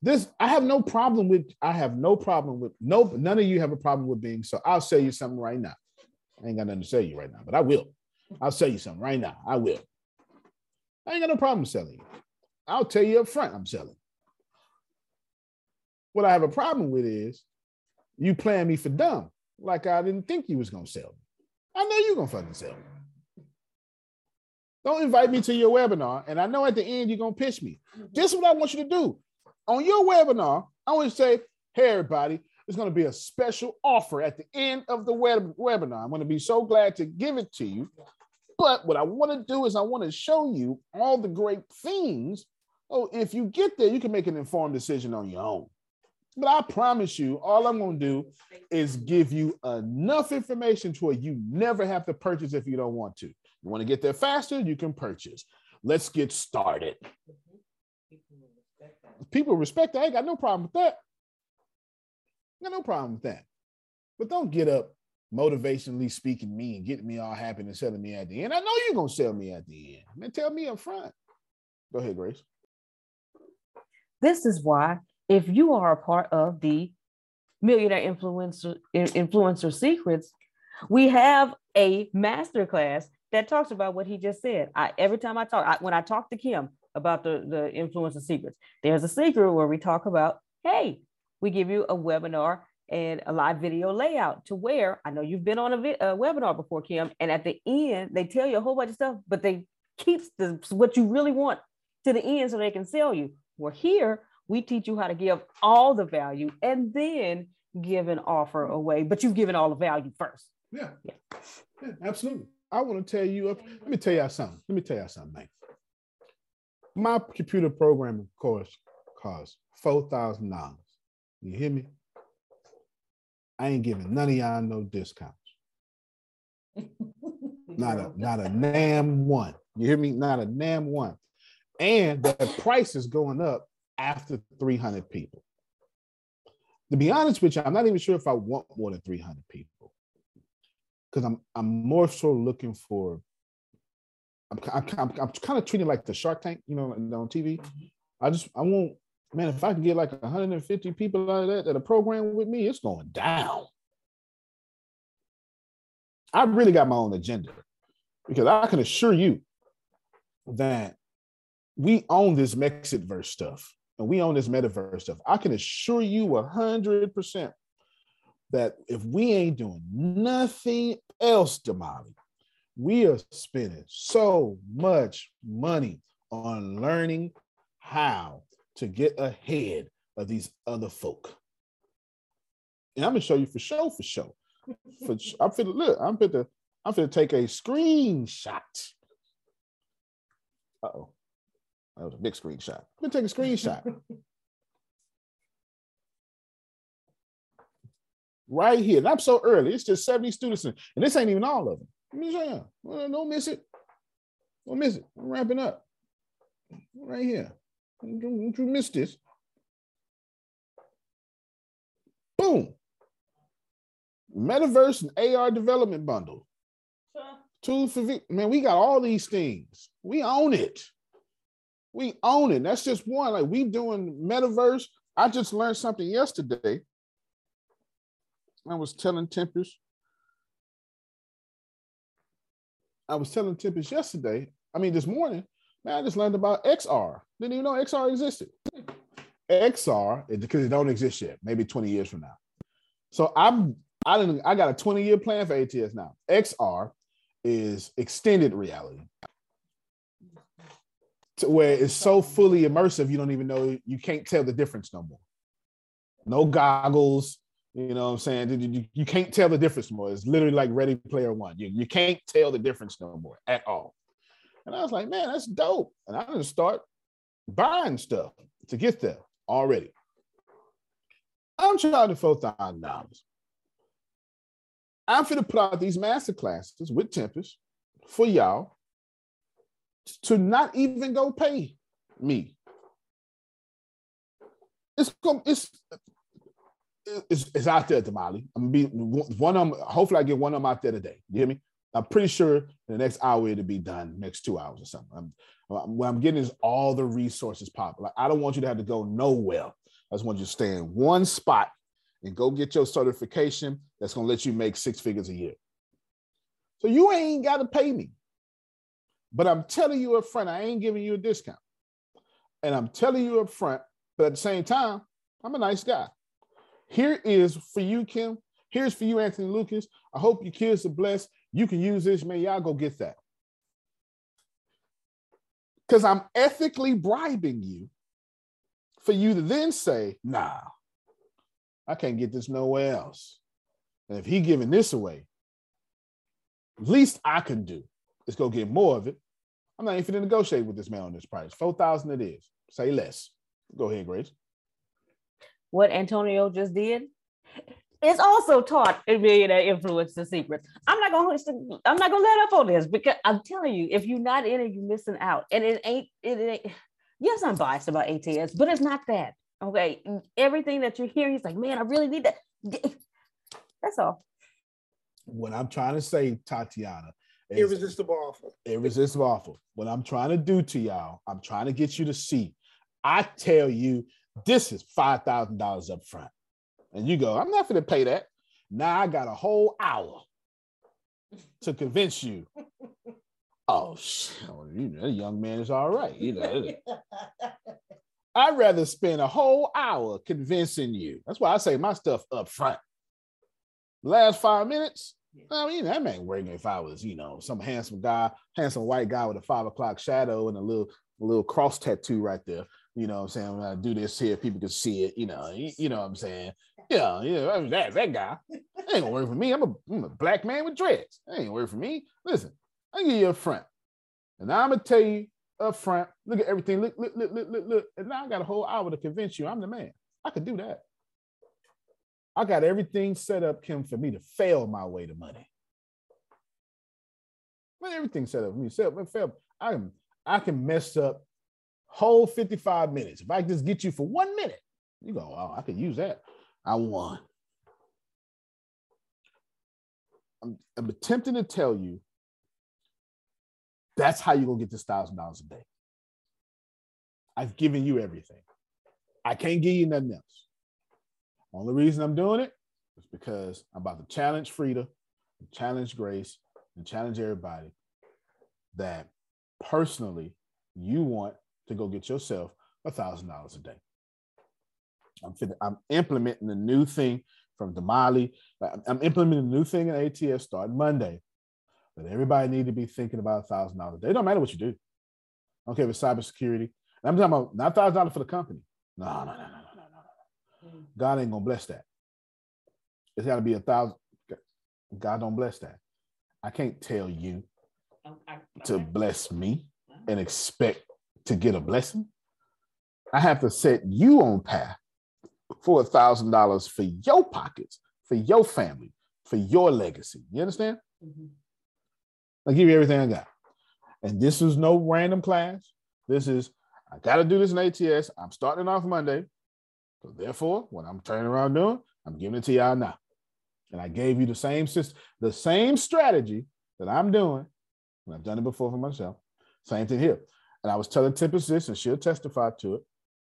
Speaker 2: This I have no problem with. I have no problem with. No, none of you have a problem with being. So I'll sell you something right now. I ain't got nothing to sell you right now, but I will. I'll sell you something right now. I will. I ain't got no problem selling you. I'll tell you up front. I'm selling. What I have a problem with is you playing me for dumb, like I didn't think you was gonna sell me. I know you're gonna fucking sell me. Don't invite me to your webinar, and I know at the end you're gonna pitch me. This is what I want you to do. On your webinar, I want to say, "Hey, everybody, there's gonna be a special offer at the end of the web- webinar. I'm gonna be so glad to give it to you. But what I want to do is I want to show you all the great things. Oh, if you get there, you can make an informed decision on your own. But I promise you, all I'm going to do is give you enough information to where you never have to purchase if you don't want to. You want to get there faster, you can purchase. Let's get started. People respect that. I got no problem with that. Got no problem with that. But don't get up motivationally speaking me and getting me all happy and selling me at the end. I know you're gonna sell me at the end. Man, tell me up front. Go ahead, Grace.
Speaker 4: This is why, if you are a part of the Millionaire Influencer Influencer Secrets, we have a masterclass that talks about what he just said. I every time I talk, I, when I talk to Kim about the the influencer secrets, there's a secret where we talk about, hey, we give you a webinar and a live video layout to where I know you've been on a, vi- a webinar before, Kim, and at the end they tell you a whole bunch of stuff, but they keeps the what you really want to the end so they can sell you. Where here, we teach you how to give all the value and then give an offer away, but you've given all the value first.
Speaker 2: Yeah. Yeah, yeah absolutely. I want to tell you, uh, let me tell y'all something. Let me tell y'all something, man. My computer programming course costs $4,000. You hear me? I ain't giving none of y'all no discounts. not a not a nam one. You hear me? Not a nam one. And the price is going up after 300 people. To be honest with you, I'm not even sure if I want more than 300 people because I'm I'm more so looking for. I'm, I'm, I'm, I'm kind of treating like the Shark Tank, you know, on TV. Mm-hmm. I just I want man, if I can get like 150 people out of that that are programmed with me, it's going down. I really got my own agenda because I can assure you that we own this Mexitverse stuff and we own this metaverse stuff. I can assure you hundred percent that if we ain't doing nothing else, Damali, we are spending so much money on learning how to get ahead of these other folk. And I'm gonna show you for show for show. For I'm finna look, I'm finna I'm finna take a screenshot. Uh-oh. That was a big screenshot. I'm gonna take a screenshot. right here. And I'm so early. It's just 70 students, and this ain't even all of them. Let me show you. Well, don't miss it. Don't miss it. I'm wrapping up. Right here. Don't, you miss this. Boom. Metaverse and AR development bundle. Tools for man, we got all these things. We own it. We own it. That's just one. Like we doing metaverse. I just learned something yesterday. I was telling Tempest. I was telling Tempest yesterday. I mean, this morning, man, I just learned about XR. Didn't even know XR existed. XR, because it don't exist yet, maybe 20 years from now. So I'm I didn't I got a 20 year plan for ATS now. XR is extended reality to where it's so fully immersive you don't even know you can't tell the difference no more. No goggles, you know what I'm saying? You, you, you can't tell the difference more. It's literally like Ready Player One. You, you can't tell the difference no more at all. And I was like, man, that's dope. And I didn't start buying stuff to get there already. I'm charging four thousand dollars. I'm going to put out these master classes with Tempest for y'all to not even go pay me. It's it's it's, it's out there, Damali. I'm gonna be one of them. Hopefully, I get one of them out there today. You hear me? I'm pretty sure the next hour it'll be done, next two hours or something. I'm, what I'm getting is all the resources pop. Like I don't want you to have to go nowhere. I just want you to stay in one spot and go get your certification. That's gonna let you make six figures a year. So you ain't got to pay me. But I'm telling you up front, I ain't giving you a discount. And I'm telling you up front, but at the same time, I'm a nice guy. Here is for you, Kim. Here's for you, Anthony Lucas. I hope your kids are blessed. You can use this, man. Y'all go get that. Because I'm ethically bribing you for you to then say, nah, I can't get this nowhere else. And if he giving this away, at least I can do is go get more of it I'm not even to negotiate with this man on this price. Four thousand it is. Say less. Go ahead, Grace.
Speaker 4: What Antonio just did is also taught in Millionaire Influence the Secrets. I'm not gonna I'm not gonna let up on this because I'm telling you, if you're not in it, you're missing out. And it ain't it ain't yes, I'm biased about ATS, but it's not that. Okay. Everything that you're hearing, he's like, man, I really need that. That's all.
Speaker 2: What I'm trying to say, Tatiana,
Speaker 3: irresistible offer.
Speaker 2: Irresistible offer. What I'm trying to do to y'all, I'm trying to get you to see. I tell you, this is five thousand dollars up front, and you go, I'm not going to pay that. Now I got a whole hour to convince you. Oh, shit, oh, you know, the young man is all right. You know, I'd rather spend a whole hour convincing you. That's why I say my stuff up front. Last five minutes, I mean, that ain't working if I was, you know, some handsome guy, handsome white guy with a five o'clock shadow and a little a little cross tattoo right there. You know what I'm saying? When I do this here, people can see it, you know, you, you know what I'm saying? Yeah, yeah, that, that guy. That ain't gonna work for me. I'm a, I'm a black man with dreads. That ain't gonna work for me. Listen, I give you a front. And I'm gonna tell you up front, look at everything, look, look, look, look, look, look. And now I got a whole hour to convince you I'm the man. I could do that. I got everything set up, Kim, for me to fail my way to money. But everything set up for me. Set up, fail. I can, I can mess up whole 55 minutes. If I just get you for one minute, you go, oh, I could use that. I won. I'm, I'm attempting to tell you that's how you're gonna get this thousand dollars a day. I've given you everything. I can't give you nothing else. Only reason I'm doing it is because I'm about to challenge Frida, challenge Grace, and challenge everybody that personally you want to go get yourself a thousand dollars a day. I'm I'm implementing a new thing from Damali. I'm implementing a new thing in ATS starting Monday. That everybody need to be thinking about a thousand dollars a day. Don't matter what you do. I don't care if it's cybersecurity. I'm talking about not thousand dollars for the company. No, no, no, no, no, no, no. Mm. God ain't gonna bless that. It's got to be a thousand. God don't bless that. I can't tell you to bless me and expect to get a blessing. I have to set you on path for a thousand dollars for your pockets, for your family, for your legacy. You understand? Mm-hmm. I give you everything I got. And this is no random class. This is I got to do this in ATS. I'm starting off Monday. So therefore, what I'm turning around doing, I'm giving it to y'all now. And I gave you the same system, the same strategy that I'm doing. And I've done it before for myself. Same thing here. And I was telling Tempest this, and she'll testify to it.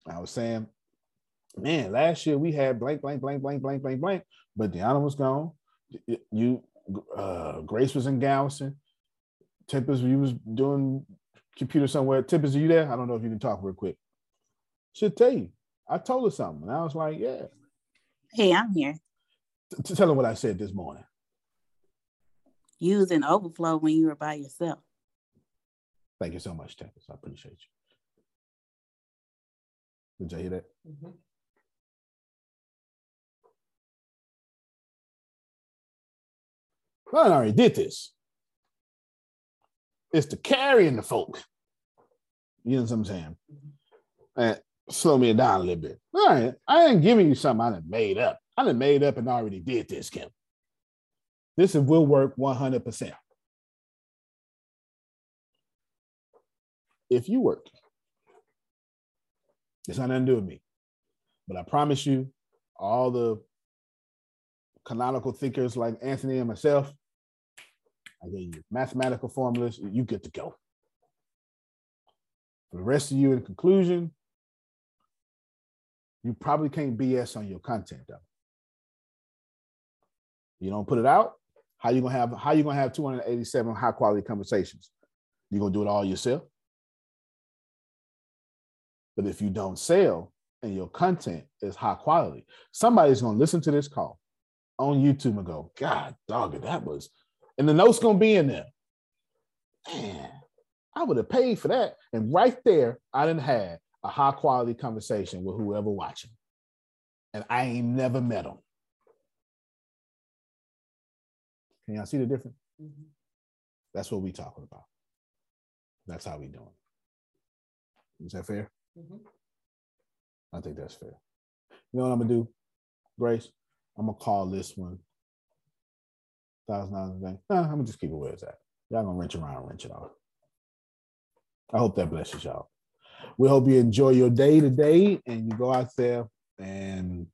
Speaker 2: I was saying, man, last year we had blank, blank, blank, blank, blank, blank, blank, but Deanna was gone. You, uh, Grace was in Galveston. Tempest, you was doing computer somewhere. Tempest, are you there? I don't know if you can talk real quick. Should tell you. I told her something, and I was like, yeah.
Speaker 13: Hey, I'm here.
Speaker 2: To tell her what I said this morning.
Speaker 13: Use an overflow when you were by yourself.
Speaker 2: Thank you so much, Tempest. I appreciate you. Did you hear that? Mm-hmm. I already did this. It's the carrying the folk. You know what I'm saying? And slow me down a little bit. All right, I ain't giving you something I done made up. I done made up and already did this, Kim. This will work 100%. If you work, it's not nothing to do with me. But I promise you, all the canonical thinkers like Anthony and myself, I gave you mathematical formulas, you get to go. For the rest of you, in conclusion, you probably can't BS on your content though. You don't put it out. How you gonna have how you gonna have 287 high quality conversations? You gonna do it all yourself? But if you don't sell and your content is high quality, somebody's gonna listen to this call on YouTube and go, God dog that was and the note's gonna be in there. Man, I would have paid for that. And right there, I didn't have a high quality conversation with whoever watching. And I ain't never met them. Can y'all see the difference? Mm-hmm. That's what we talking about. That's how we doing. Is that fair? Mm-hmm. I think that's fair. You know what I'm gonna do, Grace? I'm gonna call this one thousand dollars a day. Nah, I'm gonna just keep it where it's at. Y'all gonna wrench around, wrench it off. I hope that blesses y'all. We hope you enjoy your day today and you go out there and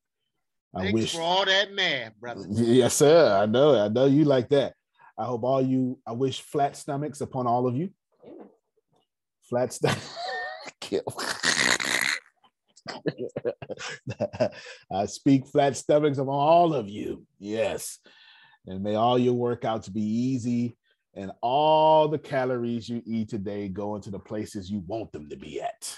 Speaker 2: I
Speaker 5: Thanks
Speaker 2: wish
Speaker 5: for all that math, brother.
Speaker 2: Yes, sir. I know. I know you like that. I hope all you. I wish flat stomachs upon all of you. Flat stomach. I speak flat stomachs upon all of you. Yes. And may all your workouts be easy and all the calories you eat today go into the places you want them to be at.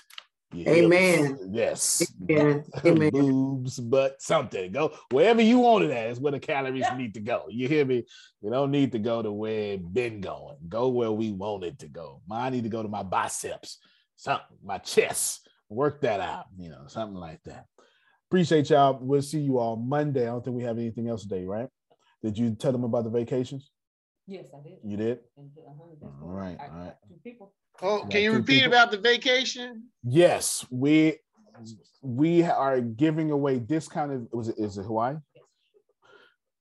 Speaker 11: Amen.
Speaker 2: Yes.
Speaker 11: Amen. Amen.
Speaker 2: Boobs, but something. Go wherever you want it at is where the calories need to go. You hear me? You don't need to go to where it been going. Go where we want it to go. Mine need to go to my biceps, something, my chest, work that out, you know, something like that. Appreciate y'all. We'll see you all Monday. I don't think we have anything else today, right? Did you tell them about the vacations?
Speaker 4: Yes, I did.
Speaker 2: You did?
Speaker 4: Uh-huh,
Speaker 2: All right, all right.
Speaker 4: Two people.
Speaker 5: Oh, can you repeat
Speaker 2: people.
Speaker 5: about the vacation?
Speaker 2: Yes, we we are giving away discounted. Was it is it Hawaii?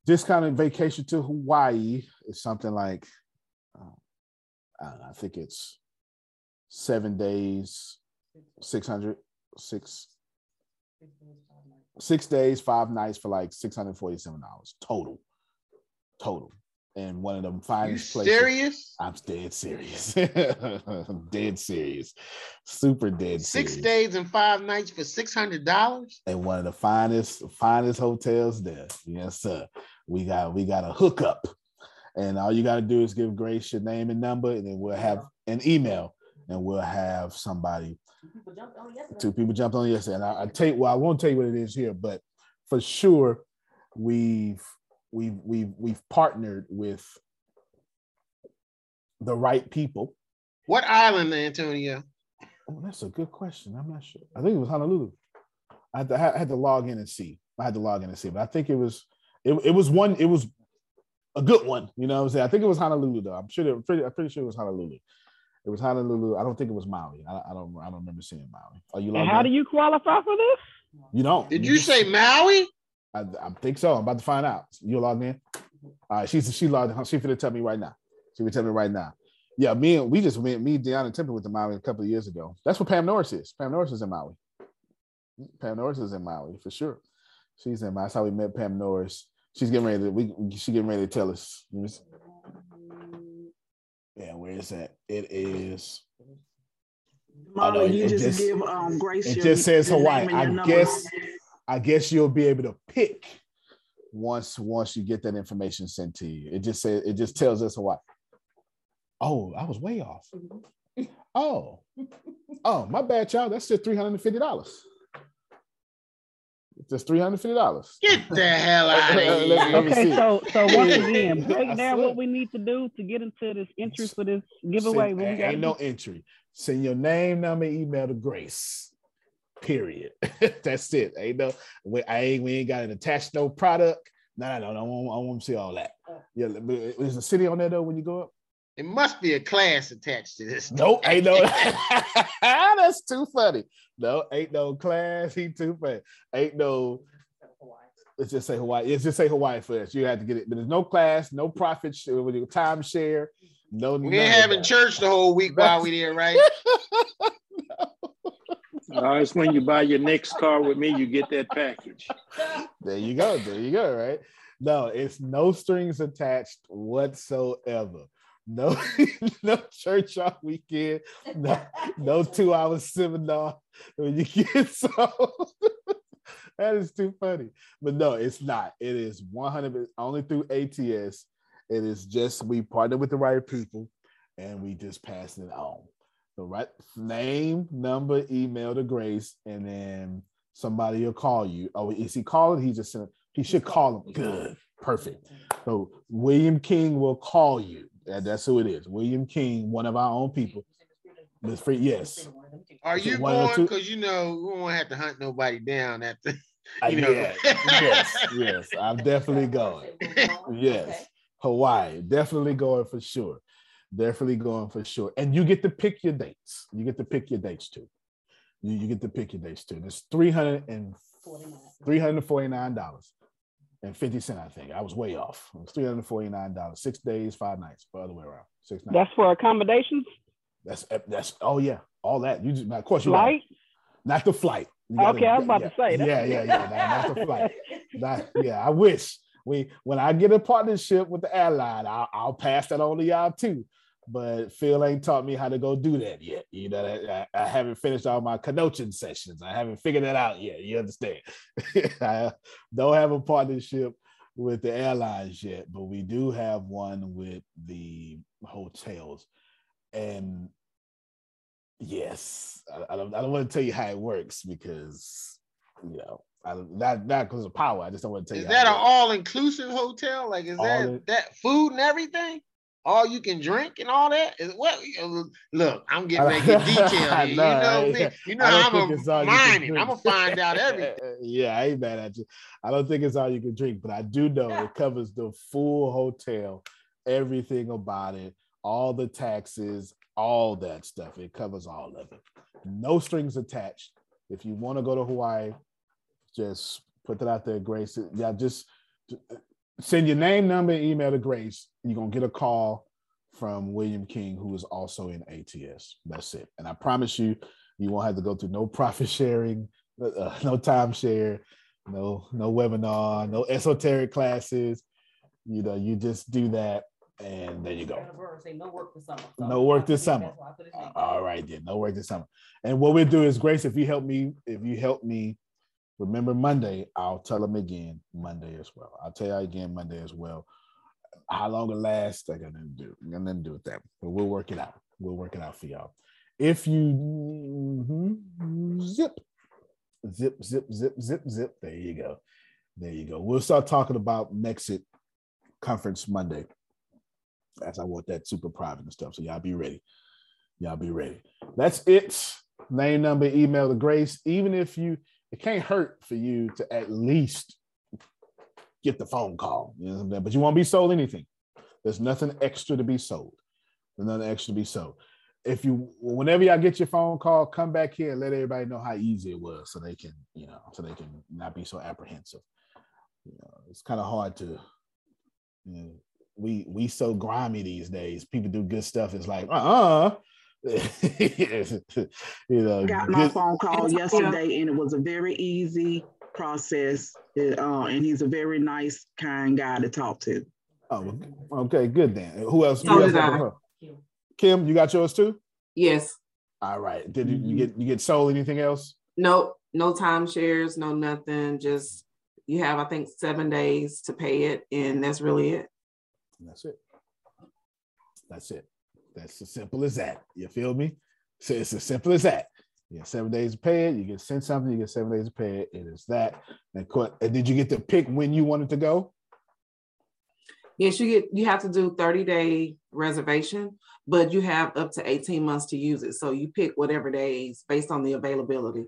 Speaker 2: Discounted vacation to Hawaii is something like uh, I, don't know, I think it's seven days, 600, six, six days, five nights for like six hundred forty-seven dollars total, total. And one of them
Speaker 5: You
Speaker 2: finest places.
Speaker 5: serious?
Speaker 2: I'm dead serious. I'm dead serious. Super dead
Speaker 5: Six
Speaker 2: serious.
Speaker 5: days and five nights for six hundred dollars.
Speaker 2: And one of the finest, finest hotels there. Yes, sir. We got we got a hookup. And all you gotta do is give Grace your name and number, and then we'll have an email, and we'll have somebody. Two people jumped on it yesterday. And I, I tell you, well, I won't tell you what it is here, but for sure, we've we've we've we've partnered with the right people.
Speaker 5: What island, Antonio?
Speaker 2: Oh, that's a good question. I'm not sure. I think it was Honolulu. I had to, I had to log in and see. I had to log in and see, but I think it was it, it was one. It was a good one. You know what I'm saying? I think it was Honolulu though. I'm sure. that- I'm pretty, I'm pretty sure it was Honolulu. It was Honolulu. I don't think it was Maui. I, I don't. I don't remember seeing Maui. Are you?
Speaker 6: And how
Speaker 2: in?
Speaker 6: do you qualify for this?
Speaker 2: You don't.
Speaker 5: Did you say Maui?
Speaker 2: I, I think so. I'm about to find out. You logged in? All right. She's she logged. in. She finna tell me right now. She will tell me right now. Yeah, me and we just went. Me, Deanna Temple went to Maui a couple of years ago. That's what Pam Norris is. Pam Norris is in Maui. Pam Norris is in Maui for sure. She's in Maui. That's how we met Pam Norris. She's getting ready to. We she getting ready to tell us. Let me see. Yeah, where is that? It is. Oh, no,
Speaker 9: you
Speaker 2: it
Speaker 9: just,
Speaker 2: just-
Speaker 9: give um, Grace
Speaker 2: It
Speaker 9: your,
Speaker 2: just says Hawaii.
Speaker 9: name and your
Speaker 2: I guess I guess you'll be able to pick once once you get that information sent to you. It just says it just tells us Hawaii. Oh, I was way off. Oh, oh, my bad, child. That's just three hundred and fifty dollars. Just three hundred fifty dollars.
Speaker 5: Get the hell out of
Speaker 2: Let- let
Speaker 5: here.
Speaker 2: me
Speaker 6: Okay,
Speaker 2: see.
Speaker 6: so so once
Speaker 2: Yeah.
Speaker 6: again, break down what we need to do to get into this entry for this giveaway.
Speaker 2: Send-
Speaker 6: we
Speaker 2: ain't, ain't no entry. Send your name, number, email to Grace. Period. That's it. Ain't no. We, I ain't. We ain't got an attached no product. No, no, no. no, I want, I want to see all that. Uh. Yeah, is the city on there though when you go up?
Speaker 5: It must be a class attached to this.
Speaker 2: Nope, ain't no. That's too funny. No, ain't no class. He too funny. Ain't no. Let's just say Hawaii. Let's just say Hawaii first. You have to get it, but there's no class, no profit share, with your time share, no.
Speaker 5: We ain't having church the whole week while we there, right?
Speaker 7: It's when you buy your next car with me, you get that package.
Speaker 2: There you go. There you go. Right. No, it's no strings attached whatsoever. No, no church on weekend. No, no two hour seminar when you get so. that is too funny. But no, it's not. It is 100 only through ATS. It is just we partner with the right people and we just pass it on. The right name, number, email to Grace, and then somebody will call you. Oh, is he calling? He just sent. He should call him. Good, perfect. So William King will call you. And that's who it is. William King, one of our own people. Miss Free, yes.
Speaker 5: Are you
Speaker 2: one of the
Speaker 5: going? Because you know we won't have to hunt nobody down after. the.
Speaker 2: Uh,
Speaker 5: You know.
Speaker 2: yeah, yes, yes. I'm definitely going. Yes, Hawaii, definitely going for sure. Definitely going for sure. And you get to pick your dates. You get to pick your dates too. You, you get to pick your dates too. It's 300 and $349 and 50 cents, I think. I was way off. It was $349, six days, five nights, or other way around. Six nights.
Speaker 6: That's for accommodations,
Speaker 2: That's eh, that's oh yeah, all that. You just of course you
Speaker 6: flight.
Speaker 2: not the flight. Gotta-
Speaker 6: Okay, I was about
Speaker 2: yeah,
Speaker 6: to say that.
Speaker 2: Yeah, yeah, yeah. Not, not the flight. Not- yeah, I wish we when I get a partnership with the airline, I'll, I'll pass that on to y'all too. But Phil ain't taught me how to go do that yet. You know, I, I haven't finished all my connotation sessions. I haven't figured that out yet. You understand? I don't have a partnership with the airlines yet, but we do have one with the hotels. And yes, I, I don't, I don't want to tell you how it works because you know, I, don't- not not because of power. I just don't want to tell
Speaker 5: Is
Speaker 2: you.
Speaker 5: Is that an
Speaker 2: how it works.
Speaker 5: all-inclusive hotel? Like, is
Speaker 2: All
Speaker 5: that
Speaker 2: in-
Speaker 5: that food and everything? all you can drink and all that? Is what? Look, I'm getting ready to get detailed here. You know
Speaker 2: I-
Speaker 5: me. You know
Speaker 2: I don't
Speaker 5: I'm a
Speaker 2: it's all you can
Speaker 5: mining. I'm gonna find out everything.
Speaker 2: yeah, I ain't mad at you. I don't think it's all you can drink, but I do know it covers the full hotel, everything about it, all the taxes, all that stuff. It covers all of it. No strings attached. If you want to go to Hawaii, just put that out there, Grace. Yeah, just send your name, number, email to Grace. You're gonna get a call from William King, who is also in ATS. That's it. And I promise you, you won't have to go through no profit sharing, uh, no timeshare, no no webinar, no esoteric classes. You know, you just do that, and there you go.
Speaker 4: No work this summer.
Speaker 2: No work this summer. All right, then. No work this summer. And what we'll do is, Grace, if you help me, if you help me remember Monday, I'll tell them again Monday as well. I'll tell you again Monday as well. How long it lasts, I got nothing to do. I got nothing to do with that. But we'll work it out. We'll work it out for y'all. If you mhm, zip, zip, zip, zip, zip, zip. There you go. There you go. We'll start talking about Mexit conference Monday. As I want that super private and stuff. So y'all be ready. Y'all be ready. That's it. Name, number, email to Grace. Even if you, it can't hurt for you to at least get the phone call. You know? But you won't be sold anything. There's nothing extra to be sold. There's nothing extra to be sold. If you, whenever y'all get your phone call, come back here and let everybody know how easy it was, so they can, you know, so they can not be so apprehensive. You know, it's kind of hard to, you know, we we so grimy these days. People do good stuff. It's like, uh-uh. you know,
Speaker 9: got my
Speaker 2: good-
Speaker 9: phone call yesterday and it was a very easy process. Uh, and he's a very nice, kind guy to talk to.
Speaker 2: Oh, okay, good then. Who else?
Speaker 9: So
Speaker 2: who else
Speaker 9: did I.
Speaker 2: Kim, you got yours too?
Speaker 14: Yes.
Speaker 2: All right. Did you, you get you get sold anything else?
Speaker 14: No, no timeshares, no nothing. Just you have, I think, seven days to pay it, and that's really it.
Speaker 2: That's it. That's it. That's as simple as that. You feel me? So it's as simple as that. You get seven days to pay it. You get sent something. You get seven days to pay it. It is that. And, co- and did you get to pick when you wanted to go?
Speaker 14: Yes, you get you have to do 30 day reservation, but you have up to 18 months to use it. So you pick whatever days based on the availability.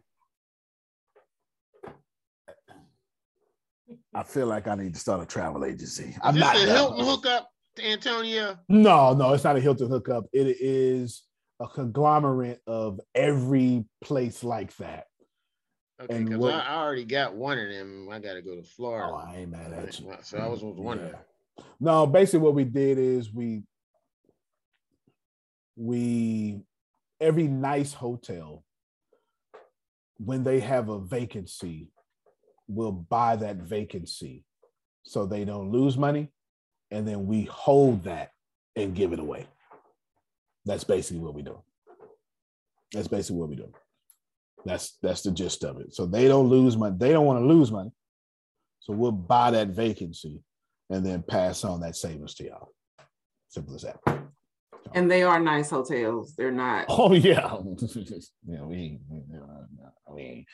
Speaker 2: I feel like I need to start a travel agency. I'm
Speaker 5: Is
Speaker 2: not.
Speaker 5: this a
Speaker 2: done.
Speaker 5: Hilton hookup to Antonio?
Speaker 2: No, no, it's not a Hilton hookup. It is a conglomerate of every place like that.
Speaker 5: Okay, because I, I already got one of them. I got to go to Florida.
Speaker 2: Oh, I ain't mad at you.
Speaker 5: So I was wondering.
Speaker 2: No, basically what we did is we we every nice hotel when they have a vacancy will buy that vacancy so they don't lose money and then we hold that and give it away. That's basically what we do. That's basically what we do. That's that's the gist of it. So they don't lose money. They don't want to lose money. So we'll buy that vacancy and then pass on that savings to y'all. Simple as that.
Speaker 14: And they are nice hotels. They're not.
Speaker 2: Oh yeah, yeah. We, we, we, we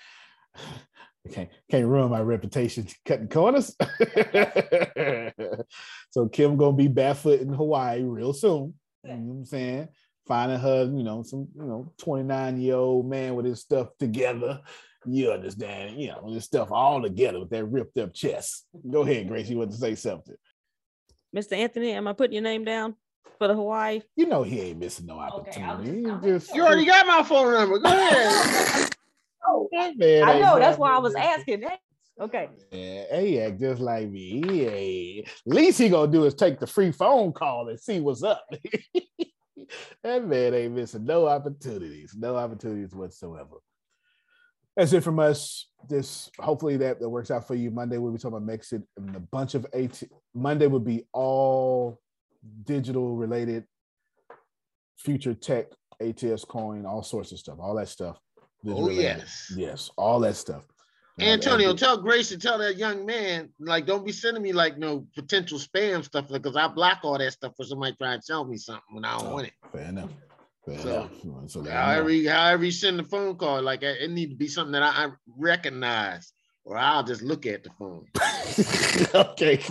Speaker 2: can't can't ruin my reputation cutting corners. so Kim gonna be barefoot in Hawaii real soon. You know what I'm saying? Finding her, you know, some you know 29 year old man with his stuff together. You understand? You know, his stuff all together with that ripped up chest. Go ahead, Grace. You want to say something?
Speaker 4: Mr. Anthony, am I putting your name down for the Hawaii?
Speaker 2: You know he ain't missing no opportunity. He just-
Speaker 5: You already got my phone number. Go ahead.
Speaker 2: Oh, that man
Speaker 4: I know. That's why I was asking. That. Okay.
Speaker 2: Yeah, he act just like me. Ain't. Least he gonna do is take the free phone call and see what's up. that man ain't missing no opportunities, no opportunities whatsoever. That's it from us. This hopefully that, that works out for you. Monday we'll be talking about Mexit and a bunch of AT. Monday would be all digital related, future tech, ATS coin, all sorts of stuff, all that stuff.
Speaker 5: Oh,
Speaker 2: related.
Speaker 5: yes.
Speaker 2: yes, all that stuff.
Speaker 5: Antonio,
Speaker 2: and-
Speaker 5: tell Grace to tell that young man, like, don't be sending me like no potential spam stuff because I block all that stuff for somebody trying to sell me something when I don't oh, want it.
Speaker 2: Fair enough. Fair
Speaker 5: So,
Speaker 2: enough. So let him know.
Speaker 5: However, you- however you send the phone call, like it need to be something that I, I recognize. or I'll just look at the phone.
Speaker 2: okay.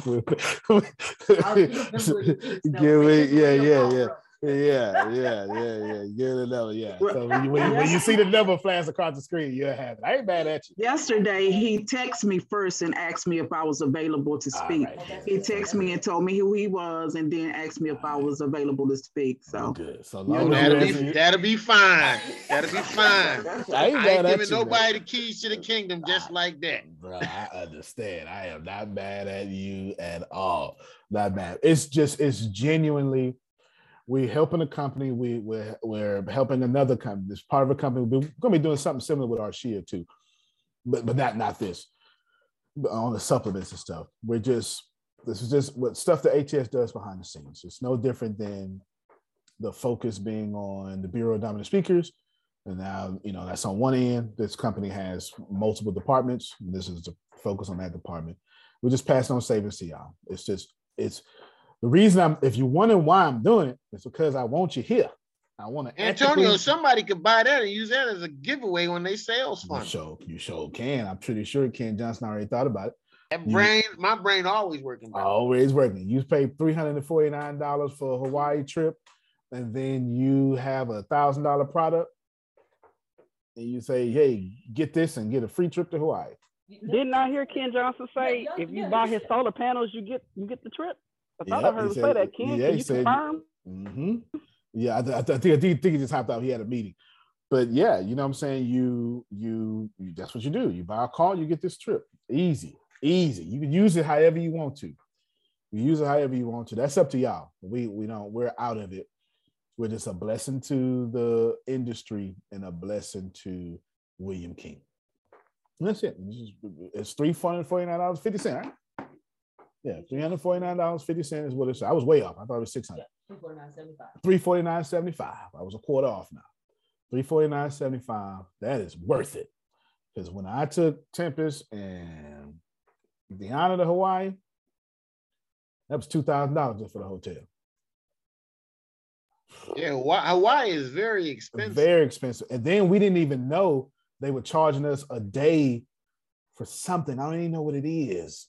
Speaker 2: Give me, yeah, yeah, yeah. Yeah, yeah, yeah, yeah. Give it another, yeah. So when you, when, you, when you see the number flash across the screen, you'll have it. I ain't mad at you.
Speaker 9: Yesterday, he texted me first and asked me if I was available to speak. He texted me and told me who he was, and then asked me if I was available to speak. So
Speaker 2: good. So
Speaker 5: Yo, that'll be that'll be fine. That'll be fine.
Speaker 2: I ain't
Speaker 5: I ain't giving
Speaker 2: you,
Speaker 5: nobody
Speaker 2: man.
Speaker 5: the keys to the kingdom just like that.
Speaker 2: Bro, I understand. I am not mad at you at all. Not mad. It's just it's genuinely we're helping a company. We we're we're helping another company. This part of a company. We're gonna be doing something similar with Arcia too, but but not not this. On the supplements and stuff. We're just this is just what stuff that ATS does behind the scenes. It's no different than the focus being on the Bureau of Dominant Speakers. And now, you know, that's on one end. This company has multiple departments. This is the focus on that department. We're just passing on savings to y'all. It's just, it's the reason I'm, if you're wondering why I'm doing it, it's because I want you here. I want to
Speaker 5: Antonio, somebody could buy that and use that as a giveaway when they sales
Speaker 2: You
Speaker 5: fund.
Speaker 2: sure, you sure can. I'm pretty sure Ken Johnson already thought about it.
Speaker 5: That
Speaker 2: You-
Speaker 5: brain, my brain always working. Bro.
Speaker 2: Always working. You pay three hundred and forty nine dollars for a Hawaii trip, and then you have a thousand dollar product, and you say, "Hey, get this and get a free trip to Hawaii."
Speaker 6: Didn't I hear Ken Johnson say if you buy his solar panels, you get you get the trip? I thought
Speaker 2: Yep,
Speaker 6: I heard
Speaker 2: he said-
Speaker 6: say that.
Speaker 2: Yeah, he
Speaker 6: you
Speaker 2: said-
Speaker 6: confirm?
Speaker 2: hmm Yeah, I, th- I, th- I think I think think he just hopped out. He had a meeting, but yeah, you know what I'm saying. You you, you that's what you do. You buy a car, you get this trip. Easy, easy. You can use it however you want to. You use it however you want to. That's up to y'all. We we don't. We're out of it. We're just a blessing to the industry and a blessing to William King. And that's it. It's three hundred forty nine dollars fifty cent. Right? Yeah, three hundred forty nine dollars fifty cent is what it's. I was way off. I thought it was six hundred. Three forty nine seventy five. Three forty nine seventy five. I was a quarter off now. 349.75. That is worth it. Because when I took Tempest and the Deanna to Hawaii, that was $2,000 just for the hotel.
Speaker 5: Yeah, Hawaii, Hawaii is very expensive.
Speaker 2: Very expensive. And then we didn't even know they were charging us a day for something. I don't even know what it is.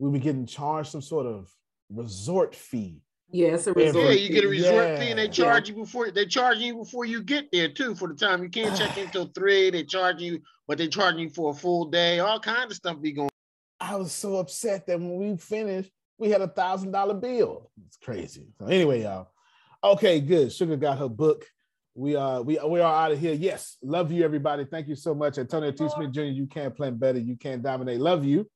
Speaker 2: We were getting charged some sort of resort fee.
Speaker 14: Yeah, it's a
Speaker 2: Every-
Speaker 14: resort.
Speaker 5: Yeah, you get a resort
Speaker 2: Yeah.
Speaker 5: fee and they charge you before they charge you before you get there too for the time. You can't check in till three. They charge you, but they charge you for a full day. All kind of stuff be going.
Speaker 2: I was so upset that when we finished, we had a thousand dollar bill. It's crazy. So anyway, y'all. Okay, good. Sugar got her book. We are we we are out of here. Yes, love you, everybody. Thank you so much, Antonio T. Smith Jr. You can't plan better. You can't dominate. Love you.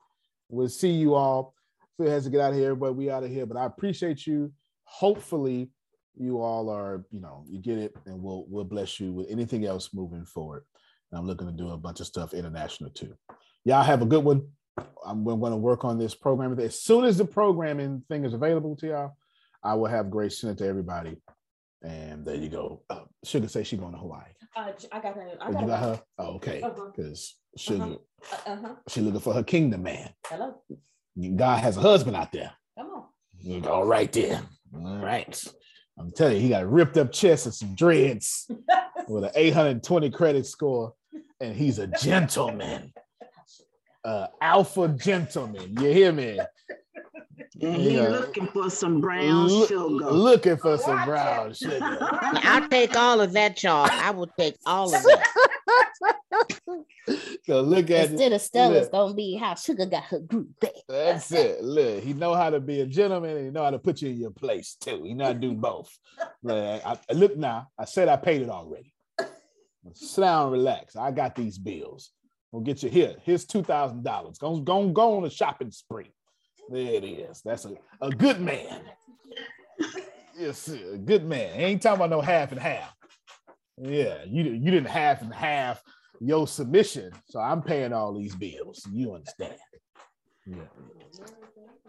Speaker 2: We'll see you all. Phil has to get out of here, but we out of here. But I appreciate you. Hopefully, you all are you know you get it, and we'll we'll bless you with anything else moving forward. And I'm looking to do a bunch of stuff international too. Y'all have a good one. I'm going to work on this program. As soon as the programming thing is available to y'all, I will have Grace send it to everybody. And there you go. Uh, Sugar say she going to Hawaii.
Speaker 4: Uh, I got her. I
Speaker 2: Oh,
Speaker 4: got
Speaker 2: you got her? Oh, okay.
Speaker 4: Uh-huh.
Speaker 2: Because Sugar,
Speaker 4: Uh huh.
Speaker 2: she looking for her kingdom man.
Speaker 4: Hello.
Speaker 2: God has a husband out there.
Speaker 4: Come on.
Speaker 2: You go right there. All right. I'm telling you, he got a ripped up chest and some dreads with an 820 credit score, and he's a gentleman. Uh, alpha gentleman. You hear me?
Speaker 9: And he
Speaker 2: Yeah.
Speaker 9: looking for some brown
Speaker 2: Look-
Speaker 9: sugar.
Speaker 2: Looking for some brown sugar.
Speaker 11: I'll take all of that, y'all. I will take all of it.
Speaker 2: So look at
Speaker 10: Instead
Speaker 2: it.
Speaker 10: of Stella,
Speaker 2: Look,
Speaker 10: it's gonna be how Sugar got her group back.
Speaker 2: That's it. Look, he know how to be a gentleman and he know how to put you in your place too. He know how to do both. Look, I, I- look now, I said I paid it already. Sit down, relax. I got these bills. We'll get you here. Here's two thousand dollars. Go, go, go on a shopping spree. There it is. That's a, a good man. Yes, a good man. Ain't talking about no half and half. Yeah, you you didn't half and half your submission, so I'm paying all these bills. You understand? Yeah.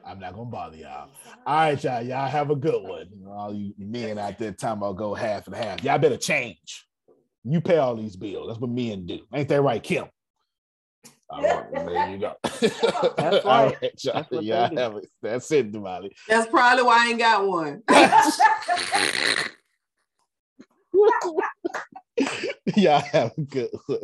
Speaker 2: I'm not gonna bother y'all. All right, y'all. Y'all have a good one. All you men out there about go half and half. Y'all better change. You pay all these bills. That's what men do. Ain't that right, Kim? All right, there you go.
Speaker 14: That's
Speaker 2: All
Speaker 14: right.
Speaker 2: right, y'all.
Speaker 14: That's
Speaker 2: y'all
Speaker 14: do.
Speaker 2: have it. That's it, Damali.
Speaker 14: That's probably why I ain't got one.
Speaker 2: y'all have a good one.